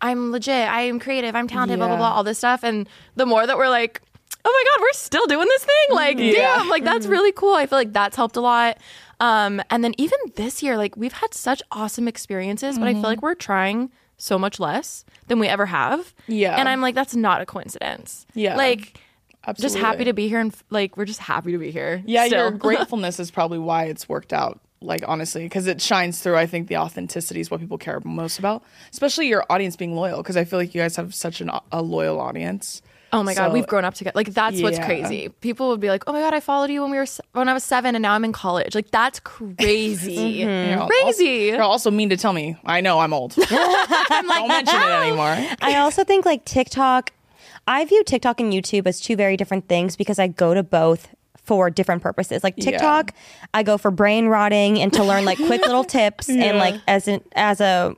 I'm legit, I am creative, I'm talented, blah blah blah, all this stuff. And the more that we're like, oh my god, we're still doing this thing, like, Yeah. damn, like that's really cool. I feel like that's helped a lot. Um, and then even this year, like we've had such awesome experiences, but I feel like we're trying so much less than we ever have. Yeah. And I'm like, that's not a coincidence. Yeah. Like, just happy to be here and like we're just happy to be here. Yeah, still. your [laughs] gratefulness is probably why it's worked out. Like honestly, because it shines through. I think the authenticity is what people care most about, especially your audience being loyal. Because I feel like you guys have such an, a loyal audience. Oh my god, we've grown up together. Like that's what's crazy. People would be like, "Oh my god, I followed you when we were when I was seven, and now I'm in college." Like that's crazy, [laughs] mm-hmm. You're crazy. Also, you're also mean to tell me. I know I'm old. [laughs] [laughs] I'm like, Don't mention it anymore. I also think like TikTok, I view TikTok and YouTube as two very different things because I go to both for different purposes. Like Yeah. TikTok, I go for brain rotting and to learn like quick little [laughs] tips and like as an as a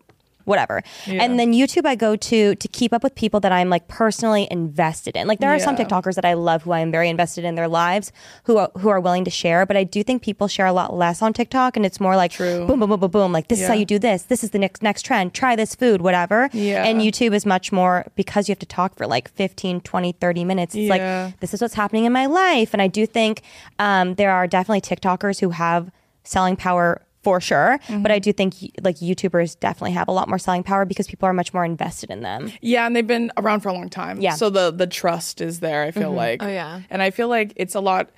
whatever. Yeah. And then YouTube I go to to keep up with people that I'm like personally invested in. Like there are some TikTokers that I love who I am very invested in their lives who are, who are willing to share, but I do think people share a lot less on TikTok and it's more like True. boom boom boom boom boom like this is how you do this. This is the next next trend. Try this food, whatever. Yeah. And YouTube is much more because you have to talk for like 15, 20, 30 minutes. It's Yeah. like, this is what's happening in my life. And I do think um, there are definitely TikTokers who have selling power for sure. Mm-hmm. But I do think like YouTubers definitely have a lot more selling power because people are much more invested in them. Yeah, and they've been around for a long time. Yeah. So the the trust is there. I feel like. Oh, yeah. And I feel like it's a lot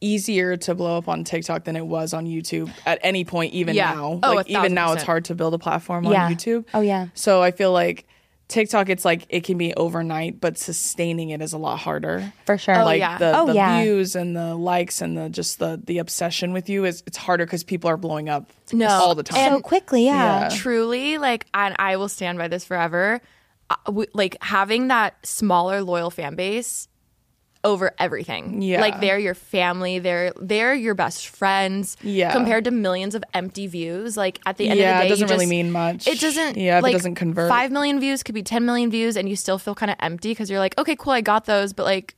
easier to blow up on TikTok than it was on YouTube at any point. Even Yeah. now, Oh, like a even thousand now, it's hard to build a platform Yeah. on YouTube. Oh, yeah. So I feel like. TikTok, it's like it can be overnight, but sustaining it is a lot harder. For sure. Oh, like yeah. the, Oh, the yeah. views and the likes and the just the the obsession with you is it's harder because people are blowing up No. all the time. so quickly, yeah. Yeah. Truly, like, and I will stand by this forever. Uh, w- like having that smaller loyal fan base over everything. Yeah. Like they're your family, they're they're your best friends. Yeah. Compared to millions of empty views, like at the end Yeah, of the day, it doesn't you really just- mean much. It doesn't. Yeah, if it doesn't convert. Five million views could be ten million views, and you still feel kind of empty because you're like, okay, cool, I got those, but like,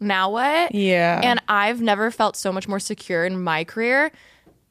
now what? Yeah. And I've never felt so much more secure in my career.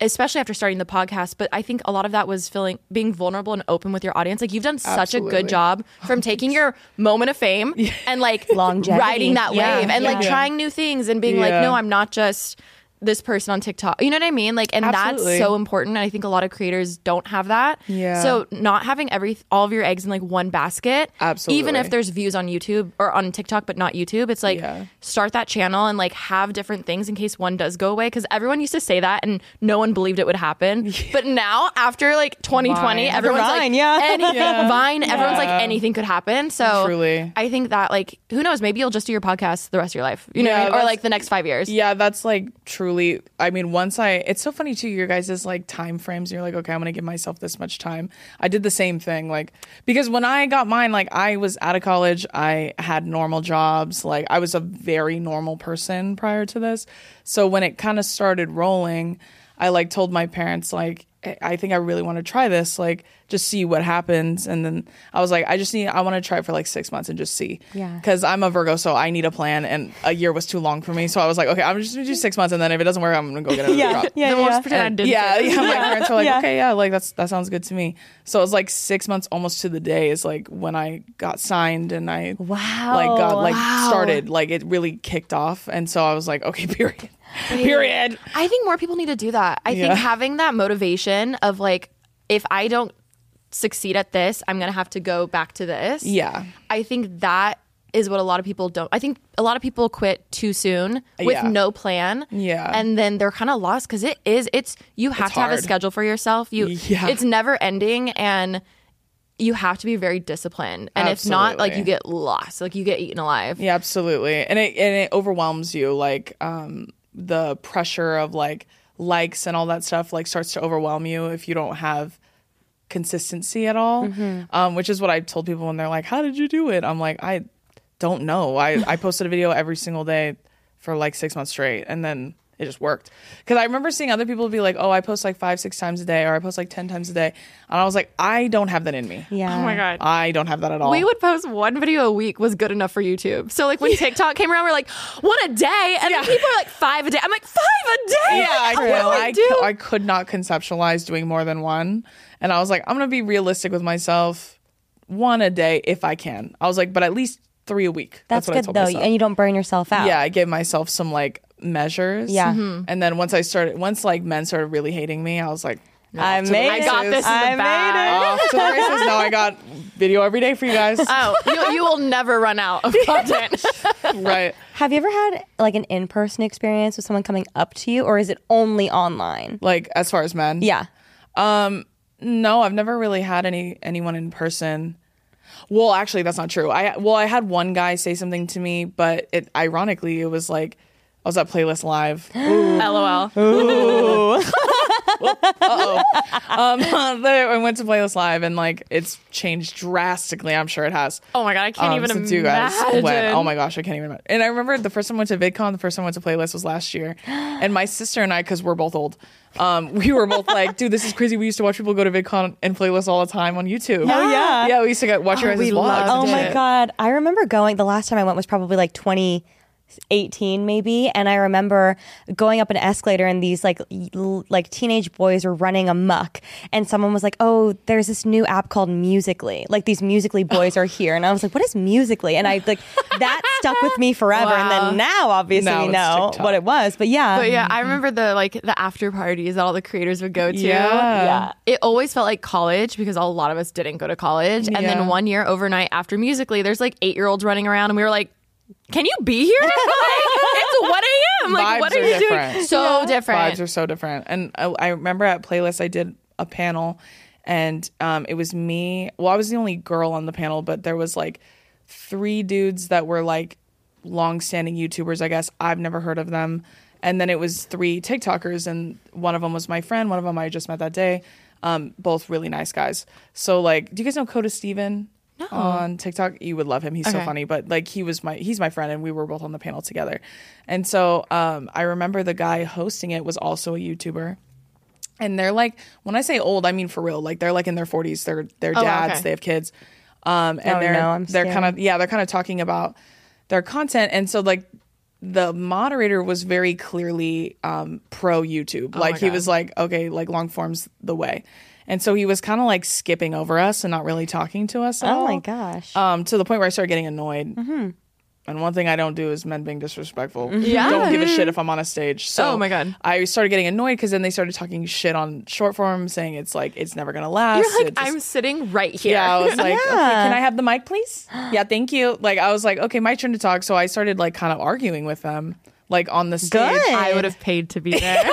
Especially after starting the podcast, but I think a lot of that was feeling being vulnerable and open with your audience. Like you've done such a good job from taking your moment of fame [laughs] and like Longevity. riding that Yeah. wave and like Yeah. trying new things and being like, no, I'm not just this person on TikTok. You know what I mean? Like, and Absolutely. that's so important. And I think a lot of creators don't have that. Yeah. So not having every all of your eggs in like one basket. Absolutely. Even if there's views on YouTube or on TikTok, but not YouTube, it's like Yeah. start that channel and like have different things in case one does go away. Because everyone used to say that and no one believed it would happen. [laughs] But now after like 2020, Vine. everyone's Vine, like yeah. anything [laughs] Yeah. Vine. Everyone's like anything could happen. So Truly. I think that like who knows? Maybe you'll just do your podcast the rest of your life. You know, Yeah, what I mean? or like the next five years. Yeah, that's like truly. I mean, once I, it's so funny too. Your guys' is like time frames. You're like, okay, I'm gonna give myself this much time. I did the same thing, like because when I got mine, like I was out of college. I had normal jobs. Like I was a very normal person prior to this. So when it kind of started rolling, I like told my parents like. "I- I think I really want to try this, like just see what happens. And then I was like, I just need, I want to try it for like six months and just see. Yeah. Because I'm a Virgo, so I need a plan, and a year was too long for me. So I was like, okay, I'm just gonna do six months, and then if it doesn't work, I'm gonna go get another Yeah, job. yeah, the most yeah. pretend I And- did. yeah, yeah. My parents were like, Yeah. okay, yeah, like that's that sounds good to me. So it was like six months, almost to the day, is like when I got signed and I Wow. like got like Wow. started, like it really kicked off, and so I was like, okay, [laughs] period, period. I think more people need to do that. I Yeah. think having that motivation of like, if I don't succeed at this, I'm gonna have to go back to this. Yeah. I think that is what a lot of people don't. I think a lot of people quit too soon with Yeah. no plan. Yeah. and then they're kind of lost because it is. It's you have to have a schedule for yourself. You, Yeah. it's never ending and. You have to be very disciplined, and if not, like Absolutely. you get lost, like you get eaten alive. Yeah, absolutely. And it and it overwhelms you like um the pressure of like likes and all that stuff like starts to overwhelm you if you don't have consistency at all. Mm-hmm. Um which is what I told people when they're like, "How did you do it?" I'm like, "I don't know. I I posted a video every single day for like 6 months straight and then it just worked. Cuz I remember seeing other people be like, "Oh, I post like 5 6 times a day or I post like 10 times a day." And I was like, "I don't have that in me. Yeah. Oh my god, I don't have that at all." We would post one video a week was good enough for YouTube. So like when [laughs] TikTok came around, we're like, one a day, and then people are like five a day. I'm like five a day. yeah, I, Like, what do I, I do? cou- I could not conceptualize doing more than one. And I was like, I'm going to be realistic with myself. One a day if I can. I was like, but at least three a week. That's, what I good told though, myself. and you don't burn yourself out. yeah, I gave myself some like measures. Yeah. Mhm. And then once I started, once like men started really hating me, I was like, I made it. I it. got this in I the made bag. Off to the races. Now I got video every day for you guys. Oh, you, you will never run out of content. [laughs] right. Have you ever had like an in-person experience with someone coming up to you, or is it only online? Like as far as men. Yeah. Um, No, I've never really had any anyone in person. Well, actually, that's not true. I well, I had one guy say something to me, but it ironically, it was like I was at Playlist Live. [gasps] LOL. [laughs] [laughs] um, [laughs] I went to Playlist Live, and like it's changed drastically. I'm sure it has. Oh my god, I can't Um, even since you guys imagine. went. Oh my gosh, I can't even. Imagine. And I remember the first time I went to VidCon, the first time I went to Playlist was last year, [gasps] and my sister and I, because we're both old, um, we were both like, "Dude, this is crazy." We used to watch people go to VidCon and Playlist all the time on YouTube. Oh, yeah. yeah. We used to get watch your Oh, guys' we vlogs. Oh my shit. god! I remember going. The last time I went was probably like 2018, maybe, and I remember going up an escalator and these like y- like teenage boys were running amok, and someone was like, "Oh, there's this new app called Musical.ly. Like these Musical.ly boys are here," and I was like, "What is Musical.ly?" And I like that stuck with me forever. And then now, obviously, Now we know TikTok. what it was. But yeah, But yeah, I mm-hmm. remember the like the after parties that all the creators would go to. Yeah. yeah. It always felt like college because a lot of us didn't go to college. And Yeah. then one year overnight after Musical.ly, there's like eight year olds running around and we were like, Can you be here? [laughs] like, it's one AM. Like, Vibes what are, are you different. doing? So different. Vibes are so different. And I, I remember at Playlist, I did a panel, and um, it was me. Well, I was the only girl on the panel, but there was like three dudes that were like long-standing YouTubers. I guess I've never heard of them. And then it was three TikTokers, and one of them was my friend. One of them I just met that day. Um, both really nice guys. So like, do you guys know Coda Steven? On TikTok, you would love him. He's so funny. But like, he was my he's my friend, and we were both on the panel together. And so um, I remember the guy hosting it was also a YouTuber. And they're like, when I say old, I mean for real. Like they're like in their forties. They're they're Oh, dads. okay. They have kids. Um, and Oh, they're no, I'm they're kind of yeah they're kind of talking about their content. And so like the moderator was very clearly um, pro YouTube. like he was like, okay, like long form's the way. And so he was kind of like skipping over us and not really talking to us. At Oh all my gosh. um, to the point where I started getting annoyed. Mm-hmm. And one thing I don't do is men being disrespectful. Yeah. don't give a shit if I'm on a stage. So Oh my God. I started getting annoyed because then they started talking shit on short form, saying it's like it's never gonna last. You're like, I'm sitting right here. yeah, I was [laughs] like, okay, Yeah. can I have the mic, please? [gasps] Yeah, thank you. Like, I was like, okay, my turn to talk. So I started like kind of arguing with them, like on the stage. Good. I would have paid to be [laughs] there.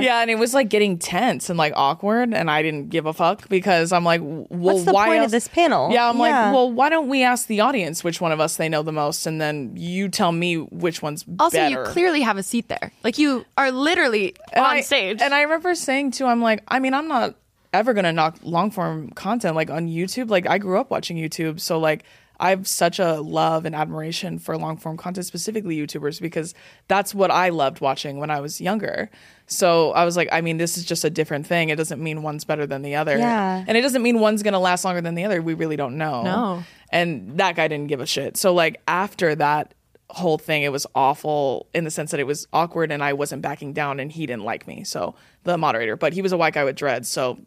Yeah, and it was like getting tense and like awkward, and I didn't give a fuck because I'm like, well, What's the why point else? of this panel? Yeah, I'm like, well, why don't we ask the audience which one of us they know the most, and then you tell me which one's better. also, better. you clearly have a seat there. Like you are literally And on I- stage. And I remember saying too, I'm like, I mean, I'm not ever gonna knock long form content like on YouTube. Like I grew up watching YouTube, so like I have such a love and admiration for long form content, specifically YouTubers, because that's what I loved watching when I was younger. So I was like, I mean, this is just a different thing. It doesn't mean one's better than the other. Yeah. And it doesn't mean one's gonna last longer than the other. We really don't know. No. And that guy didn't give a shit. So like after that whole thing, it was awful in the sense that it was awkward and I wasn't backing down and he didn't like me. So the moderator, but he was a white guy with dreads. So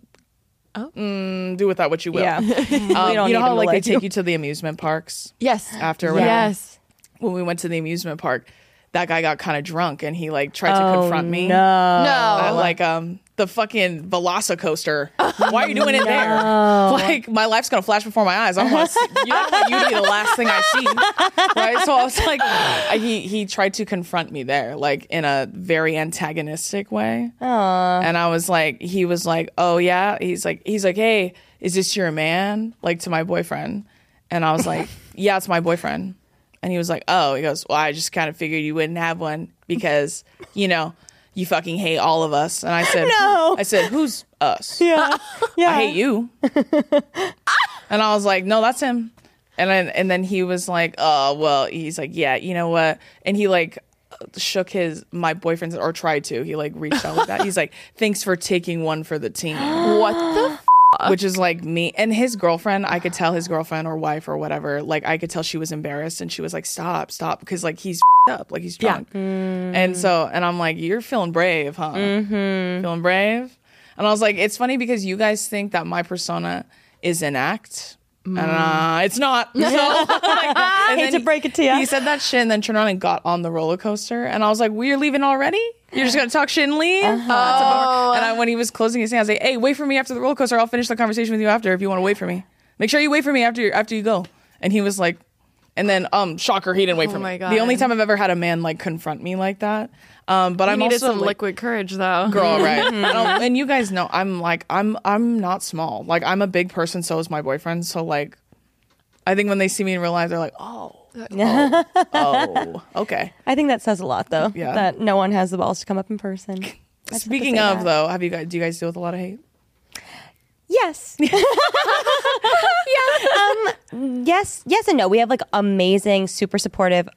Oh. mm, do with that what you will. Yeah. Um, [laughs] We don't you know how like they take you. to the amusement parks yes. after whatever? Yes. when we went to the amusement park, that guy got kind of drunk and he like tried to Oh, confront me. No. At, No. like um the fucking Velocicoaster. Why are you doing it [laughs] there? Like my life's gonna flash before my eyes. I want. You don't want you to be the last thing I see, right? So I was like, [sighs] he he tried to confront me there, like in a very antagonistic way. And I was like, he was like, oh yeah. He's like, he's like, hey, is this your man? Like to my boyfriend. And I was like, [laughs] yeah, it's my boyfriend. And he was like, oh, he goes, well, I just kind of figured you wouldn't have one because, you know, you fucking hate all of us. And I said, [laughs] No. I said, who's us? Yeah. [laughs] Yeah. I hate you. [laughs] and I was like, no, that's him. And then and then he was like, oh well, he's like, yeah, you know what? And he like shook his my boyfriend's or tried to. He like reached out like that. He's like, thanks for taking one for the team. [gasps] What the? Which is like me and his girlfriend. I could tell his girlfriend or wife or whatever. Like I could tell she was embarrassed and she was like, "Stop, stop," because like he's up, like he's drunk. And so, and I'm like, "You're feeling brave, huh? Mm-hmm. Feeling brave?" And I was like, "It's funny because you guys think that my persona is an act, uh, it's not. [laughs] So, like, and Hate then to break it to ya. He said that shit and then turned around and got on the roller coaster. And I was like, we're leaving already? You're just going to talk shit and leave? Uh-huh. That's a bummer. And I, when he was closing his hand, I was like, hey, wait for me after the roller coaster. I'll finish the conversation with you after if you want to wait for me. Make sure you wait for me after, after you go. And he was like, and then, um, shocker, he didn't wait Oh for my me. God. The only time I've ever had a man like confront me like that. Um, but I I'm needed also some like, liquid courage though. girl, right? [laughs] and, I'll- and you guys know I'm like I'm I'm not small. Like I'm a big person. So is my boyfriend. So like, I think when they see me in real life, they're like, oh, oh, oh, [laughs] okay. I think that says a lot, though. Yeah. That no one has the balls to come up in person. I just have to Speaking of that. though, have you guys do you guys deal with a lot of hate? Yes. [laughs] yes. Um, yes. Yes and no. We have like amazing, super supportive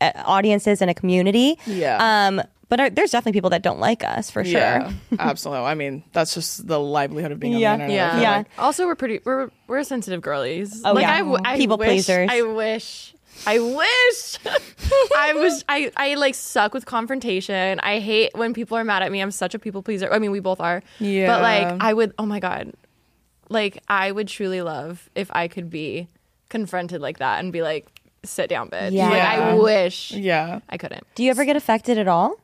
uh, audiences and a community. Yeah. Um, but there's definitely people that don't like us for sure. Yeah, absolutely. I mean, that's just the livelihood of being Yeah. on the internet. Yeah. Yeah. like. Also, we're pretty. We're we're sensitive girlies. Oh, like, yeah. I, w- I People wish, pleasers. I wish. I wish. [laughs] I was. I. I like suck with confrontation. I hate when people are mad at me. I'm such a people pleaser. I mean, we both are. Yeah. But like, I would. Oh my god. Like, I would truly love if I could be confronted like that and be like, "Sit down, bitch." Yeah. Like, I wish Yeah. I couldn't. Do you ever get affected at all?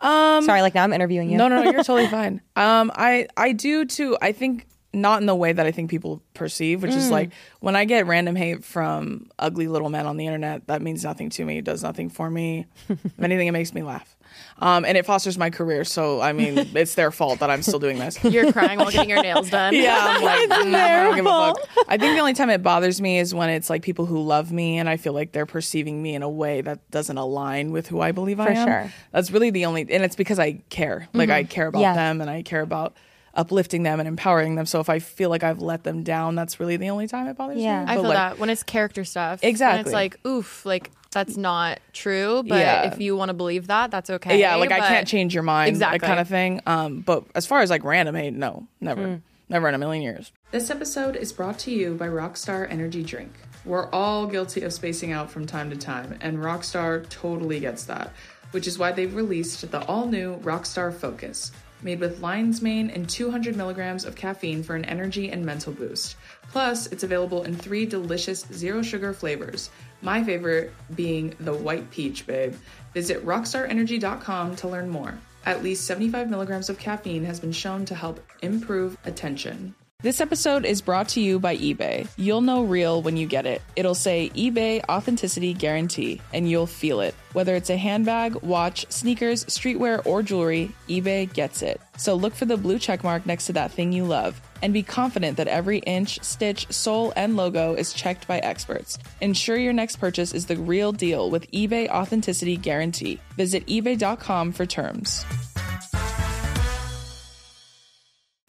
Um. Sorry, like now I'm interviewing you. No, no, no, you're [laughs] totally fine. Um, I I do too. I think not in the way that I think people perceive, which Mm. is like when I get random hate from ugly little men on the internet, that means nothing to me. It does nothing for me. [laughs] if anything, it makes me laugh. Um, and it fosters my career. So I mean, [laughs] it's their fault that I'm still doing this. You're crying while getting your nails done. [laughs] Yeah, I'm like, mm, I don't give a fuck. I think the only time it bothers me is when it's like people who love me and I feel like they're perceiving me in a way that doesn't align with who I believe I For am. sure. That's really the only, and it's because I care. Like I care about Yeah. them and I care about uplifting them and empowering them. So if I feel like I've let them down, that's really the only time it bothers Yeah. me. I feel like, that when it's character stuff. When Exactly. it's like, oof, like that's not true. But Yeah. if you want to believe that, that's okay. Yeah, like I can't change your mind, Exactly. that kind of thing. Um, but as far as like random hate, no, never, Hmm. never in a million years. This episode is brought to you by Rockstar Energy Drink. We're all guilty of spacing out from time to time, and Rockstar totally gets that, which is why they've released the all new Rockstar Focus, made with lion's mane and 200 milligrams of caffeine for an energy and mental boost. Plus, it's available in three delicious zero sugar flavors. My favorite being the white peach, babe. Visit rockstarenergy.com to learn more. At least 75 milligrams of caffeine has been shown to help improve attention. This episode is brought to you by eBay. You'll know real when you get it. It'll say eBay Authenticity Guarantee, and you'll feel it. Whether it's a handbag, watch, sneakers, streetwear, or jewelry, eBay gets it. So look for the blue check mark next to that thing you love, and be confident that every inch, stitch, sole, and logo is checked by experts. Ensure your next purchase is the real deal with eBay Authenticity Guarantee. Visit eBay.com for terms.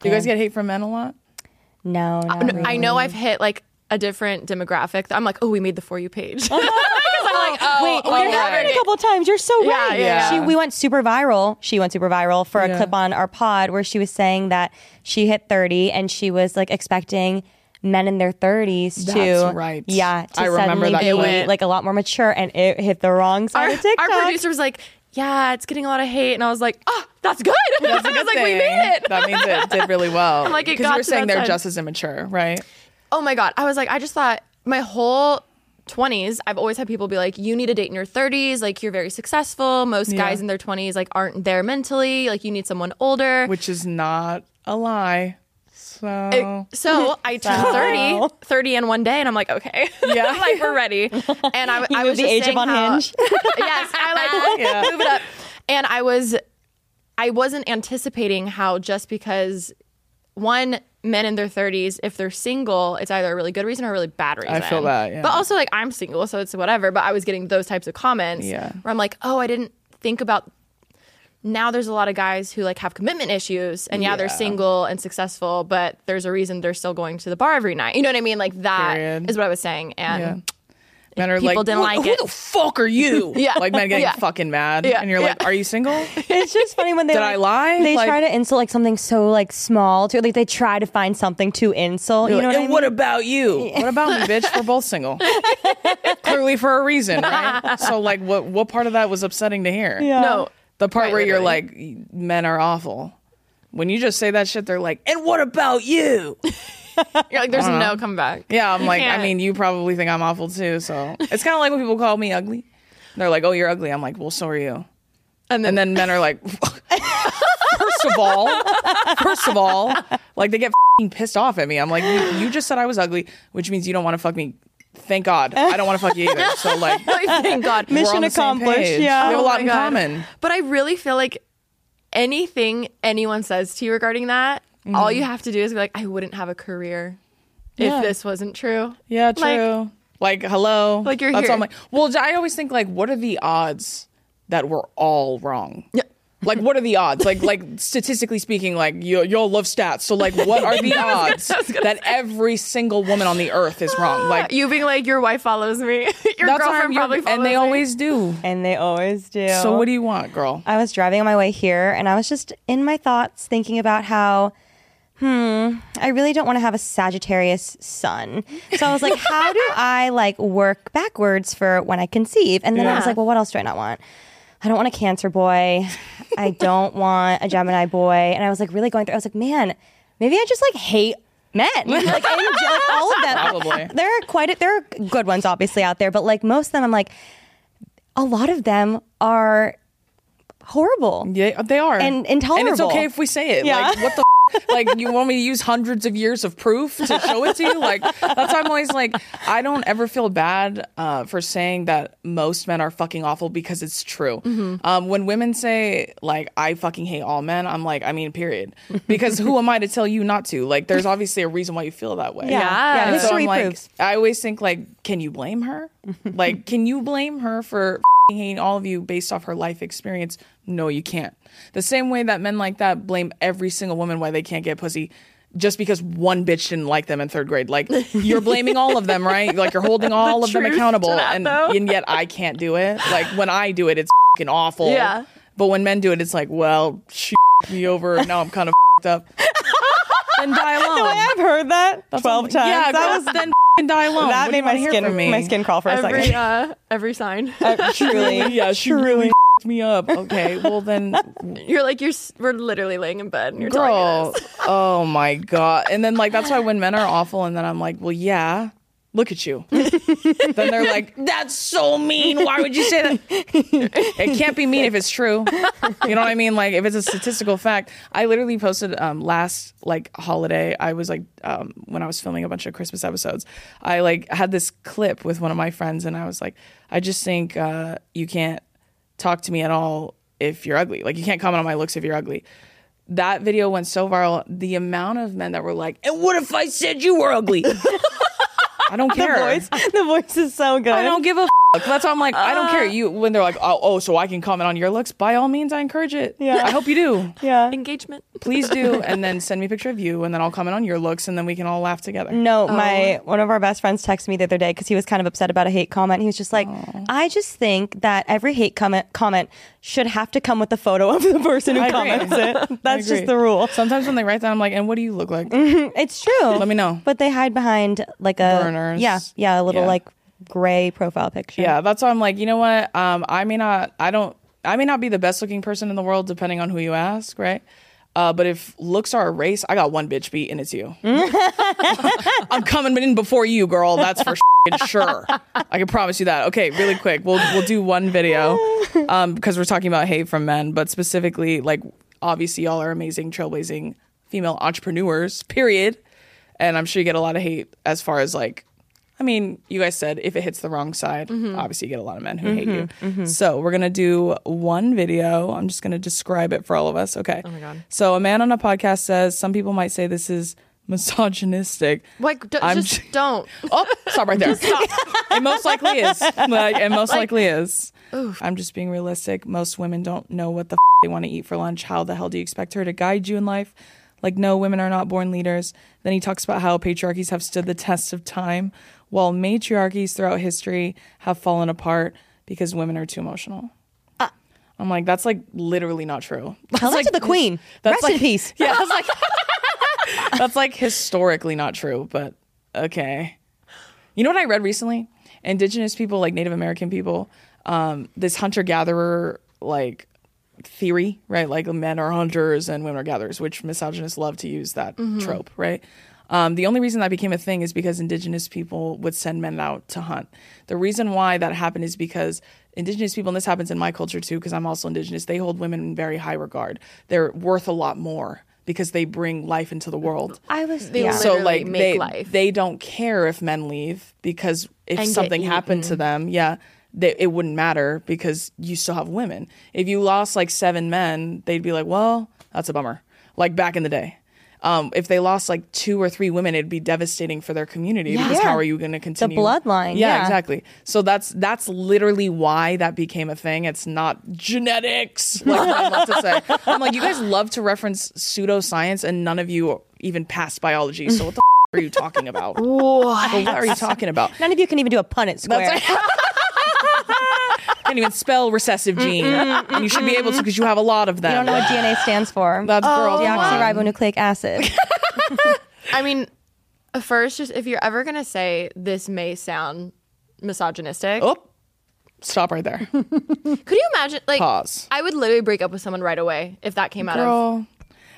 Do you guys get hate from men a lot? No, not really. I know I've hit like a different demographic. I'm like, oh, we made the for you page. [laughs] Because I'm like, [laughs] oh, oh, Wait, oh, there yeah. have a couple times. You're so Yeah, right. yeah, yeah. She, we went super viral. She went super viral for a Yeah. clip on our pod where she was saying that she hit 30 and she was like expecting men in their 30s to right. yeah to I remember suddenly that be clip. like a lot more mature and it hit the wrong side Our, of TikTok. our producer was like, yeah, it's getting a lot of hate, and I was like, oh, that's good. That's [laughs] I was like, we made it. That means it did really [laughs] well. like, it because got you were saying they're side. just as immature, right? oh my god i was like i just thought my whole 20s i've always had people be like you need a date in your 30s like you're very successful most guys in their 20s like aren't there mentally like you need someone older Which is not a lie. So so I [laughs] turned 30, 30 in one day, and I'm like, okay, [laughs] Yeah. Like we're ready. [laughs] And I, I was the age of up on how- Hinge. yes, I like Yeah. move it up. And I was, I wasn't anticipating how just because one men in their 30s, if they're single, it's either a really good reason or a really bad reason. I feel that, yeah. But also like I'm single, so it's whatever. But I was getting those types of comments Yeah. where I'm like, oh, I didn't think about now there's a lot of guys who like have commitment issues and yeah, they're single and successful but there's a reason they're still going to the bar every night you know what i mean like that is Period. what i was saying and Yeah. men are people like, didn't "Who- like who it." the fuck are you? [laughs] Yeah. like men getting Yeah. fucking mad, Yeah. and you're like, Yeah. are you single? [laughs] it's just funny when they Did like, I lie? They Like- try to insult like something so like small to Like they try to find something to insult. You know what I mean? what about you? [laughs] What about me, bitch? We're both single. Clearly for a reason, right? So like, what what part of that was upsetting to hear? Yeah. no The part where you're literally. like, men are awful. When you just say that shit, they're like, and what about you? [laughs] You're like, there's uh-huh. no comeback. Yeah, I'm You like, I can't. mean, you probably think I'm awful too. So it's kind of like when people call me ugly. They're like, "Oh, you're ugly." I'm like, "Well, so are you." and then, And then men are like, [laughs] first of all, first of all, like they get fing pissed off at me. I'm like, you, you just said I was ugly, which means you don't want to fuck me. Thank God, I don't want to fuck you either. So like, [laughs] like, thank God. we're Mission on the same accomplished, page. yeah. we have a Oh lot my in God. common. But I really feel like anything anyone says to you regarding that, all mm. you have to do is be like, I wouldn't have a career Yeah. if this wasn't true. Yeah, Like- true. Like, hello. Like, you're That's here. all I'm like. Well, I always think like, what are the odds that we're all wrong? Yeah. Like, what are the odds? Like, like statistically speaking, like you y'all love stats. So, like, what are [laughs] the odds that every single woman on the earth is wrong? Like, You being like, your wife follows me. [laughs] your that's girlfriend probably your, follows and they me. always do. And they always do. So, what do you want, girl? I was driving on my way here and I was just in my thoughts thinking about how, hmm, I really don't want to have a Sagittarius sun. So I was like, [laughs] how do I like work backwards for when I conceive? And then I was like, well, what else do I not want? I don't want a Cancer boy. I don't want a Gemini boy. And I was like, really going through, I was like, man, maybe I just like hate men. Like, in, like all of them. Probably. There are quite a, there are good ones obviously out there, but like most of them, I'm like, a lot of them are horrible. Yeah, they are, And intolerable. and it's okay if we say it. Yeah. Like, what the. F- like you want me to use hundreds of years of proof to show it to you like that's why i'm always like i don't ever feel bad uh, for saying that most men are fucking awful because it's true Mm-hmm. um, when women say like i fucking hate all men i'm like i mean period because who am i to tell you not to like there's obviously a reason why you feel that way Yeah. Yeah. And so History I'm like, proves. I always think like, can you blame her? like, can you blame her for f***ing hating all of you based off her life experience? No, you can't. The same way that men like that blame every single woman why they can't get pussy. Just because one bitch didn't like them in third grade, like [laughs] you're blaming all of them, right? Like you're holding all of them accountable, that, and and yet I can't do it. Like when I do it, it's fucking awful. Yeah. But when men do it, it's like, well, she me over. and Now I'm kind of [laughs] up. [laughs] Then die alone. I've heard that That's 12 times. Yeah, that was then die alone. that What made my skin from me? my skin crawl for a every second. uh, every sign. Uh, truly. [laughs] Yeah, she really [laughs] f***ed me up. Okay, well then, [laughs] You're like you're. We're literally laying in bed and you're telling girl. me this. Oh my god. And then like that's why when men are awful, and then I'm like, well, yeah. Look at you. [laughs] then they're like, "That's so mean. Why would you say that?" it can't be mean if it's true. You know what I mean? Like if it's a statistical fact. I literally posted um, last like holiday. I was like um, when I was filming a bunch of Christmas episodes. I like had this clip with one of my friends, and I was like, I just think uh, you can't talk to me at all if you're ugly. Like you can't comment on my looks if you're ugly. That video went so viral. The amount of men that were like, "And what if I said you were ugly?" [laughs] I don't [laughs] care. The voice. The voice is so good. I don't give a. F- That's why I'm like, I don't care. Uh. You when they're like, oh, oh, so I can comment on your looks. By all means, I encourage it. Yeah. I hope you do. [laughs] Yeah. Engagement. Please do, [laughs] and then send me a picture of you, and then I'll comment on your looks, and then we can all laugh together. No, Oh. my one of our best friends texted me the other day because he was kind of upset about a hate comment. He was just like, "I just think that every hate comment comment should have to come with a photo of the person who I agree. comments it. [laughs] I That's agree. just the rule. Sometimes when they write that, I'm like, and what do you look like? Mm-hmm. It's true. Let me know. But they hide behind like a Burners. Yeah, yeah, a little Yeah. like gray profile picture. Yeah, that's why I'm like, you know what? Um, I may not, I don't, I may not be the best looking person in the world, depending on who you ask, right? Uh, but if looks are a race, I got one bitch beat, and it's you. [laughs] I'm coming in before you, girl. That's for sure. I can promise you that. Okay, really quick, we'll we'll do one video um, because we're talking about hate from men, but specifically, like obviously, y'all are amazing, trailblazing female entrepreneurs. Period. And I'm sure you get a lot of hate as far as like I mean, you guys said if it hits the wrong side, mm-hmm. obviously you get a lot of men who hate mm-hmm. you. Mm-hmm. So we're gonna do one video. I'm just gonna describe it for all of us. Okay. Oh my God. So a man on a podcast says some people might say this is misogynistic. Like, d- I'm just j- don't. [laughs] Oh, stop right there. [laughs] it most likely is. Like, it most likely is. I'm just being realistic. Most women don't know what the f- they want to eat for lunch. How the hell do you expect her to guide you in life? Like, no, women are not born leaders. Then he talks about how patriarchies have stood the test of time, while matriarchies throughout history have fallen apart because women are too emotional. I'm like, that's like literally not true. [laughs] Tell that That's to the queen. that's Rest like- in peace. [laughs] Yeah, that's like [laughs] that's like historically not true, but okay. You know what I read recently? Indigenous people, like Native American people, um, this hunter gatherer like theory, right? Like men are hunters and women are gatherers, which misogynists love to use that trope, right? Um, the only reason that became a thing is because indigenous people would send men out to hunt. The reason why that happened is because indigenous people, and this happens in my culture too, because I'm also indigenous, they hold women in very high regard. They're worth a lot more because they bring life into the world. I was They yeah. So like make they life. they don't care if men leave because if And something happened to them, yeah, they, it wouldn't matter because you still have women. If you lost like seven men, they'd be like, well, that's a bummer. Like back in the day. Um, if they lost like two or three women, it'd be devastating for their community because Yeah. how are you going to continue the bloodline, Yeah, yeah. exactly. So that's that's literally why that became a thing. It's not genetics, [laughs] like I love to say. I'm like, you guys love to reference pseudoscience, and none of you even passed biology. So what the f- are you talking about? [laughs] What? what are you talking about? None of you can even do a Punnett square. That's [laughs] Can't even spell recessive gene, and you should be able to because you have a lot of them. you don't know what DNA stands for. [sighs] That's girl. Oh, deoxyribonucleic acid. [laughs] I mean, first, just if you're ever gonna say this may sound misogynistic, Oh, stop right there. could you imagine? Like, Pause. I would literally break up with someone right away if that came out of Girl.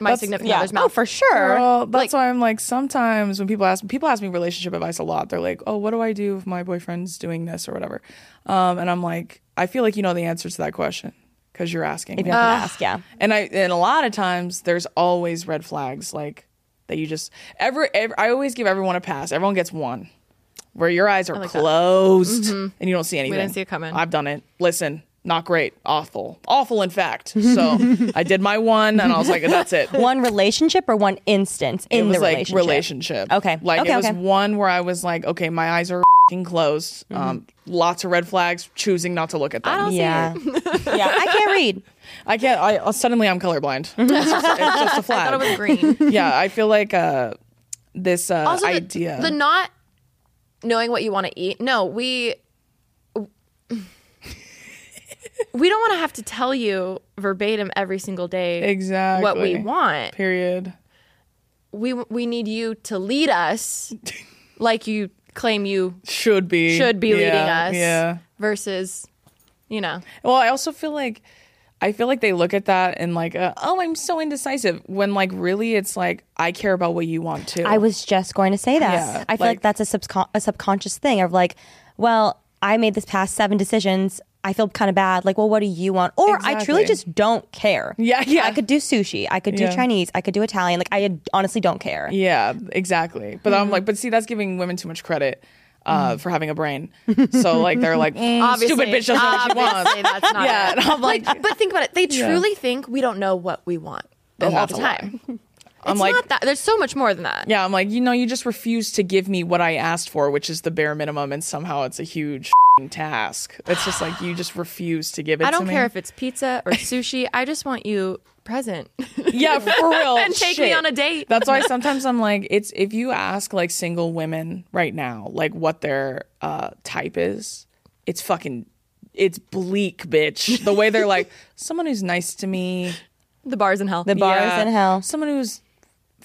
My that's- significant yeah. other's Oh, for sure. Girl, that's why I'm like sometimes when people ask people ask me relationship advice a lot. They're like, "Oh, what do I do if my boyfriend's doing this or whatever?" Um, and I'm like, I feel like you know the answer to that question because you're asking. If me. you have to ask, yeah. And I and a lot of times there's always red flags like that you just ever, ever I always give everyone a pass. Everyone gets one. Where your eyes are like that. closed and you don't see anything. We didn't see it coming. I've done it. Listen, not great. Awful. Awful in fact. So [laughs] I did my one and I was like, that's it. One relationship or one instance in it was the like relationship. relationship. Okay. Like Okay, it was okay. one where I was like, okay, my eyes are fing closed. Mm-hmm. Um, lots of red flags, choosing not to look at them. I don't Yeah. see yeah. I can't read. [laughs] I can't. I suddenly I'm colorblind. [laughs] It's just, it's just a I flag. thought it was green. yeah, I feel like uh, this uh, also, the- idea. the not knowing what you want to eat. No, we [laughs] we don't want to have to tell you verbatim every single day exactly what we want. Period. We we need you to lead us [laughs] like you claim you Should be. should be leading us Yeah. versus you know. Well, I also feel like I feel like they look at that and like, uh, oh, I'm so indecisive. When like really, it's like I care about what you want to. I was just going to say that. Yeah, I feel like, like- that's a, subcon- a subconscious thing of like, well, I made this past seven decisions. I feel kind of bad. Like, well, what do you want? Or I truly just don't care. Yeah, yeah. I could do sushi. I could do Yeah. Chinese. I could do Italian. Like, I honestly don't care. Yeah, exactly. But Mm-hmm. I'm like, but see, that's giving women too much credit. Uh, for having a brain, [laughs] so like they're like, mm, stupid bitch doesn't know what she obviously wants. That's not Yeah, it. and I'm like, but think about it. They truly think we don't know what we want And all the time. [laughs] I'm It's like, not that. There's so much more than that. yeah, I'm like, you know, you just refuse to give me what I asked for, which is the bare minimum, and somehow it's a huge f***ing task. It's just like you just refuse to give it. I don't me. care if it's pizza or [laughs] sushi. I just want you present. yeah, for [laughs] real, And take me on a date. That's why [laughs] sometimes I'm like, it's if you ask like single women right now, like what their uh, type is, it's fucking, it's bleak, bitch. The way they're like, someone who's nice to me, the bars in hell. The bars yeah, in hell. someone who's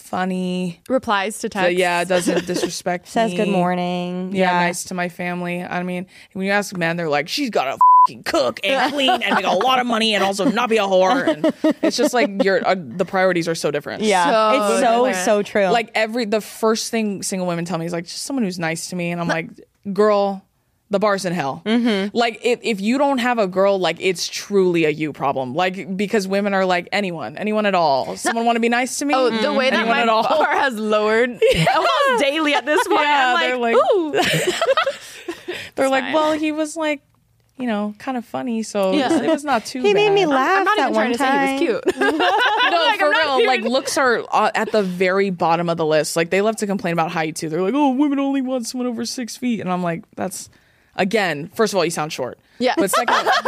funny, replies to so, text. yeah, doesn't [laughs] disrespect Says me. good morning. yeah, nice to my family. I mean, when you ask men, they're like, she's got to cook and [laughs] clean and make a lot of money and also not be a whore. And [laughs] it's just like your uh, the priorities are so different. Yeah. So it's so, different. so true. Like every the first thing single women tell me is like just someone who's nice to me, and I'm like, girl. The bar's in hell. Mm-hmm. Like if, if you don't have a girl, like it's truly a you problem. Like because women are like anyone, anyone at all. Someone want to be nice to me? Oh, the way that Anyone my at all? bar has lowered [laughs] almost daily at this point. Yeah, I'm they're like, like- ooh. [laughs] [laughs] They're like, fine. well, he was like, you know, kind of funny, so Yeah. it was not too. he made me laugh I'm not that even one trying to time. say he was cute. No, Like, for real. even- Like looks are uh, at the very bottom of the list. Like they love to complain about height too. They're like, oh, women only want someone over six feet, and I'm like, that's again. First of all, you sound short. Yeah. But second, like,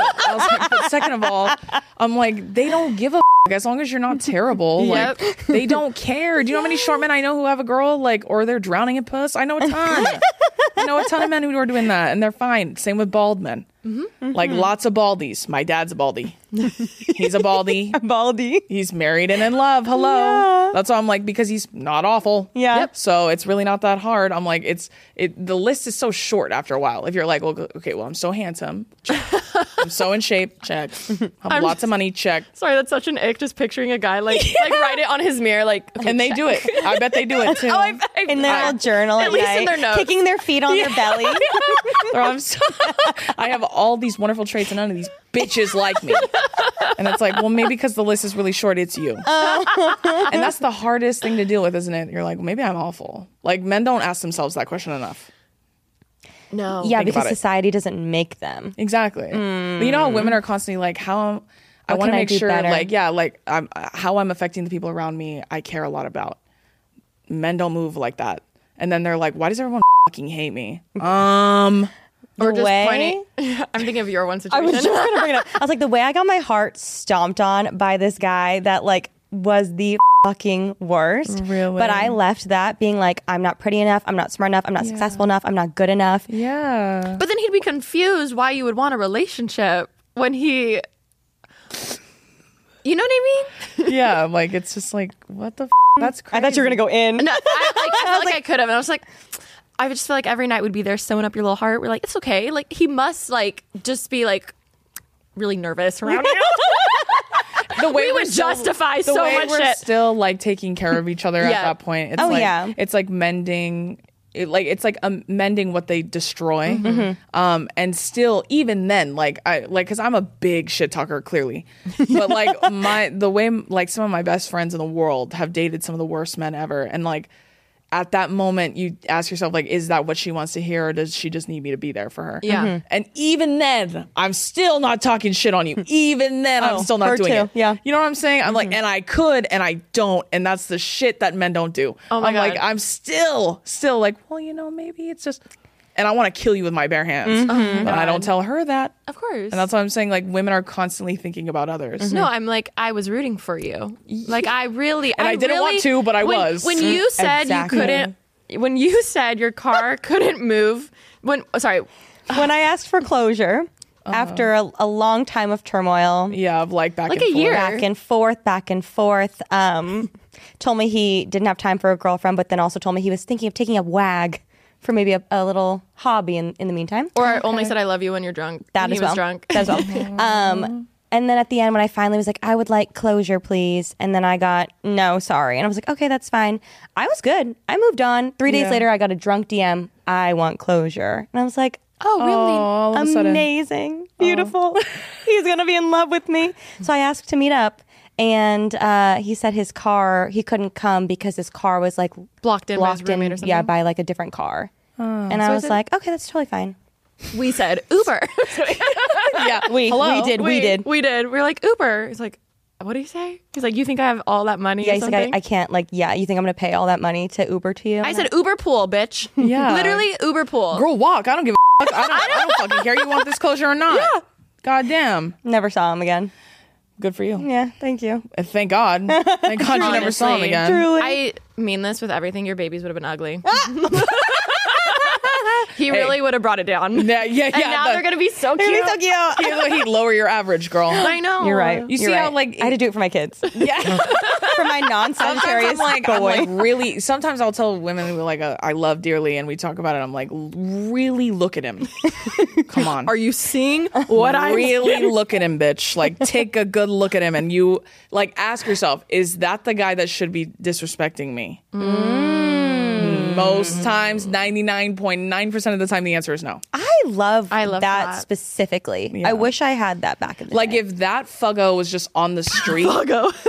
but second of all, I'm like, they don't give a. F- as long as you're not [laughs] terrible, Yep. like they don't care. Do you know how many short men I know who have a girl like, or they're drowning in puss? I know a ton. [laughs] I know a ton of men who are doing that, and they're fine. Same with bald men. Mm-hmm. Like mm-hmm. lots of baldies. My dad's a baldy. [laughs] he's a baldy. Baldy. He's married and in love. Hello. Yeah. That's why I'm like because he's not awful. Yeah. Yep. So it's really not that hard. I'm like it's it. The list is so short after a while. If you're like, well, okay, well, I'm so handsome. Check. I'm so in shape. Check. I [laughs] have lots of money. Check. Sorry, that's such an ick. Just picturing a guy like [laughs] like write it on his mirror, like okay, And they check. do it. I bet they do it oh, too. Oh, I, I, In their I- journal at, at least night, in their notes. kicking their feet on their belly. Or I'm so, I have all these wonderful traits and none of these bitches like me. And it's like, well, maybe because the list is really short, it's you. and that's the hardest thing to deal with, isn't it? You're like, maybe I'm awful. Like men don't ask themselves that question enough. no. yeah, Think because about it. society doesn't make them. Exactly. But you know how women are constantly like, how I What want to can I make do sure, better? like, yeah, like I'm, how I'm affecting the people around me. I care a lot about. Men don't move like that. And then they're like, why does everyone fucking hate me? Um, or just way- pointing. [laughs] I'm thinking of your one [laughs] situation. I situation. was just gonna bring it up. [laughs] I was like, the way I got my heart stomped on by this guy that like was the fucking worst. Really? But I left that being like, I'm not pretty enough. I'm not smart enough. I'm not successful enough. I'm not good enough. yeah. but then he'd be confused why you would want a relationship when he. You know what I mean? yeah. Like, it's just like, what the f? That's crazy. I thought you were gonna go in. No, I, like, I felt like, I could have, and I was like, I just feel like every night would be there sewing up your little heart. We're like, it's okay. Like he must like just be like really nervous around you. [laughs] the way We would still- justify the so way much we're shit. still like taking care of each other at that point. It's Oh, like, yeah. It's like mending. It, like it's like um, mending what they destroy, Mm-hmm. um, and still even then, like I like because I'm a big shit talker clearly, [laughs] but like my the way like some of my best friends in the world have dated some of the worst men ever, and like at that moment you ask yourself like is that what she wants to hear or does she just need me to be there for her? Yeah. Mhm. and even then i'm still not talking shit on you. [laughs] Even then i'm Oh, still not doing too, it. Yeah. you know what i'm saying? I'm like and i could and i don't and that's the shit that men don't do. Oh my i'm like i'm still still like well you know maybe it's just and i want to kill you with my bare hands mm-hmm. oh but i don't tell her that Of course. and that's why i'm saying like women are constantly thinking about others No, I'm like I was rooting for you. Like I really, And I didn't want to, but I when, was. When you mm-hmm. said Exactly. you couldn't, when you said your car [laughs] couldn't move, when oh, sorry, when I asked for closure uh-huh. after a, a long time of turmoil, yeah of like back Like and a forth. year. back and forth, back and forth, um, told me he didn't have time for a girlfriend, but then also told me he was thinking of taking a wag for maybe a, a little hobby in, in the meantime. or only said I love you when you're drunk. that when as he was well. drunk. That as well. [laughs] um, and then at the end, when I finally was like, I would like closure, please. And then I got, no, sorry. And I was like, okay, that's fine. I was good. I moved on. Three days Yeah. later, I got a drunk DM. I want closure. And I was like, oh really? all of a sudden amazing, beautiful. [laughs] He's gonna be in love with me. So I asked to meet up, and uh, he said his car he couldn't come because his car was like Blocked in by his blocked in, or something? yeah, by like a different car. and I was is like, okay, that's totally fine. We said Uber. [laughs] [laughs] [laughs] yeah We Hello? we did we, did. We did. We are like Uber. He's like, what do you say? He's like, you think I have all that money? Yeah, or he's like. I, I can't like. Yeah, you think I'm gonna pay all that money to Uber to you? I said Uber pool, bitch. Yeah. literally Uber pool. Girl, walk. I don't give a fuck. I don't, I don't fucking care. You want this closure or not? Yeah. God damn. never saw him again. Good for you. Yeah, thank you. And Thank God. [laughs] Thank God you never saw him Honestly. again. Truly. I mean this with everything. Your babies would have been ugly. [laughs] [laughs] he really would have brought it down. Yeah, yeah, yeah. and now the- they're gonna be so cute. He's so cute. He'd, he'd lower your average, girl. I know. You're right. You see You're how, right. like, I had to do it for my kids, [laughs] Yeah. [laughs] for my non-Sagittarius I'm like, I'm boy. like really. Sometimes I'll tell women who like uh, I love dearly, and we talk about it. I'm like, really look at him. [laughs] Come on. Are you seeing what I really look at him, bitch? Like, take a good look at him, and you like ask yourself: Is that the guy that should be disrespecting me? Most times, ninety nine point nine percent of the time, the answer is no. I love, I love that, that. specifically. I wish I had that back in the Like day. if that fuggo was just on the [laughs] street,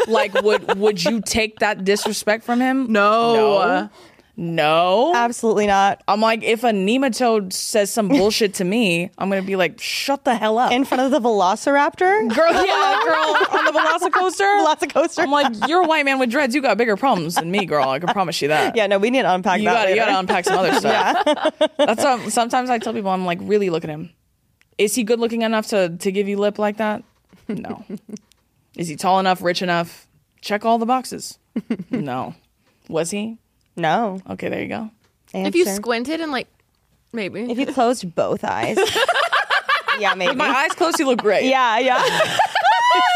like would would you take that disrespect from him? No. no, no. Absolutely not. I'm like, if a nematode says some [laughs] bullshit to me, I'm gonna be like, shut the hell up, In front of the Velociraptor? girl. Yeah, [laughs] girl, on the Velocicoaster. Velocicoaster. I'm like, you're a white man with dreads. You got bigger problems than me, girl. I can promise you that. yeah, no, we need to unpack you that. gotta, you gotta unpack some other [laughs] stuff. That's um, sometimes I tell people, I'm like, really look at him. Is he good looking enough to to give you lip like that? No. Is he tall enough, rich enough? Check all the boxes. No. Was he? No. Okay, there you go. If you Answer. squinted and like maybe if you closed both eyes. [laughs] Yeah, maybe. My eyes closed, you look great. yeah, yeah. [laughs]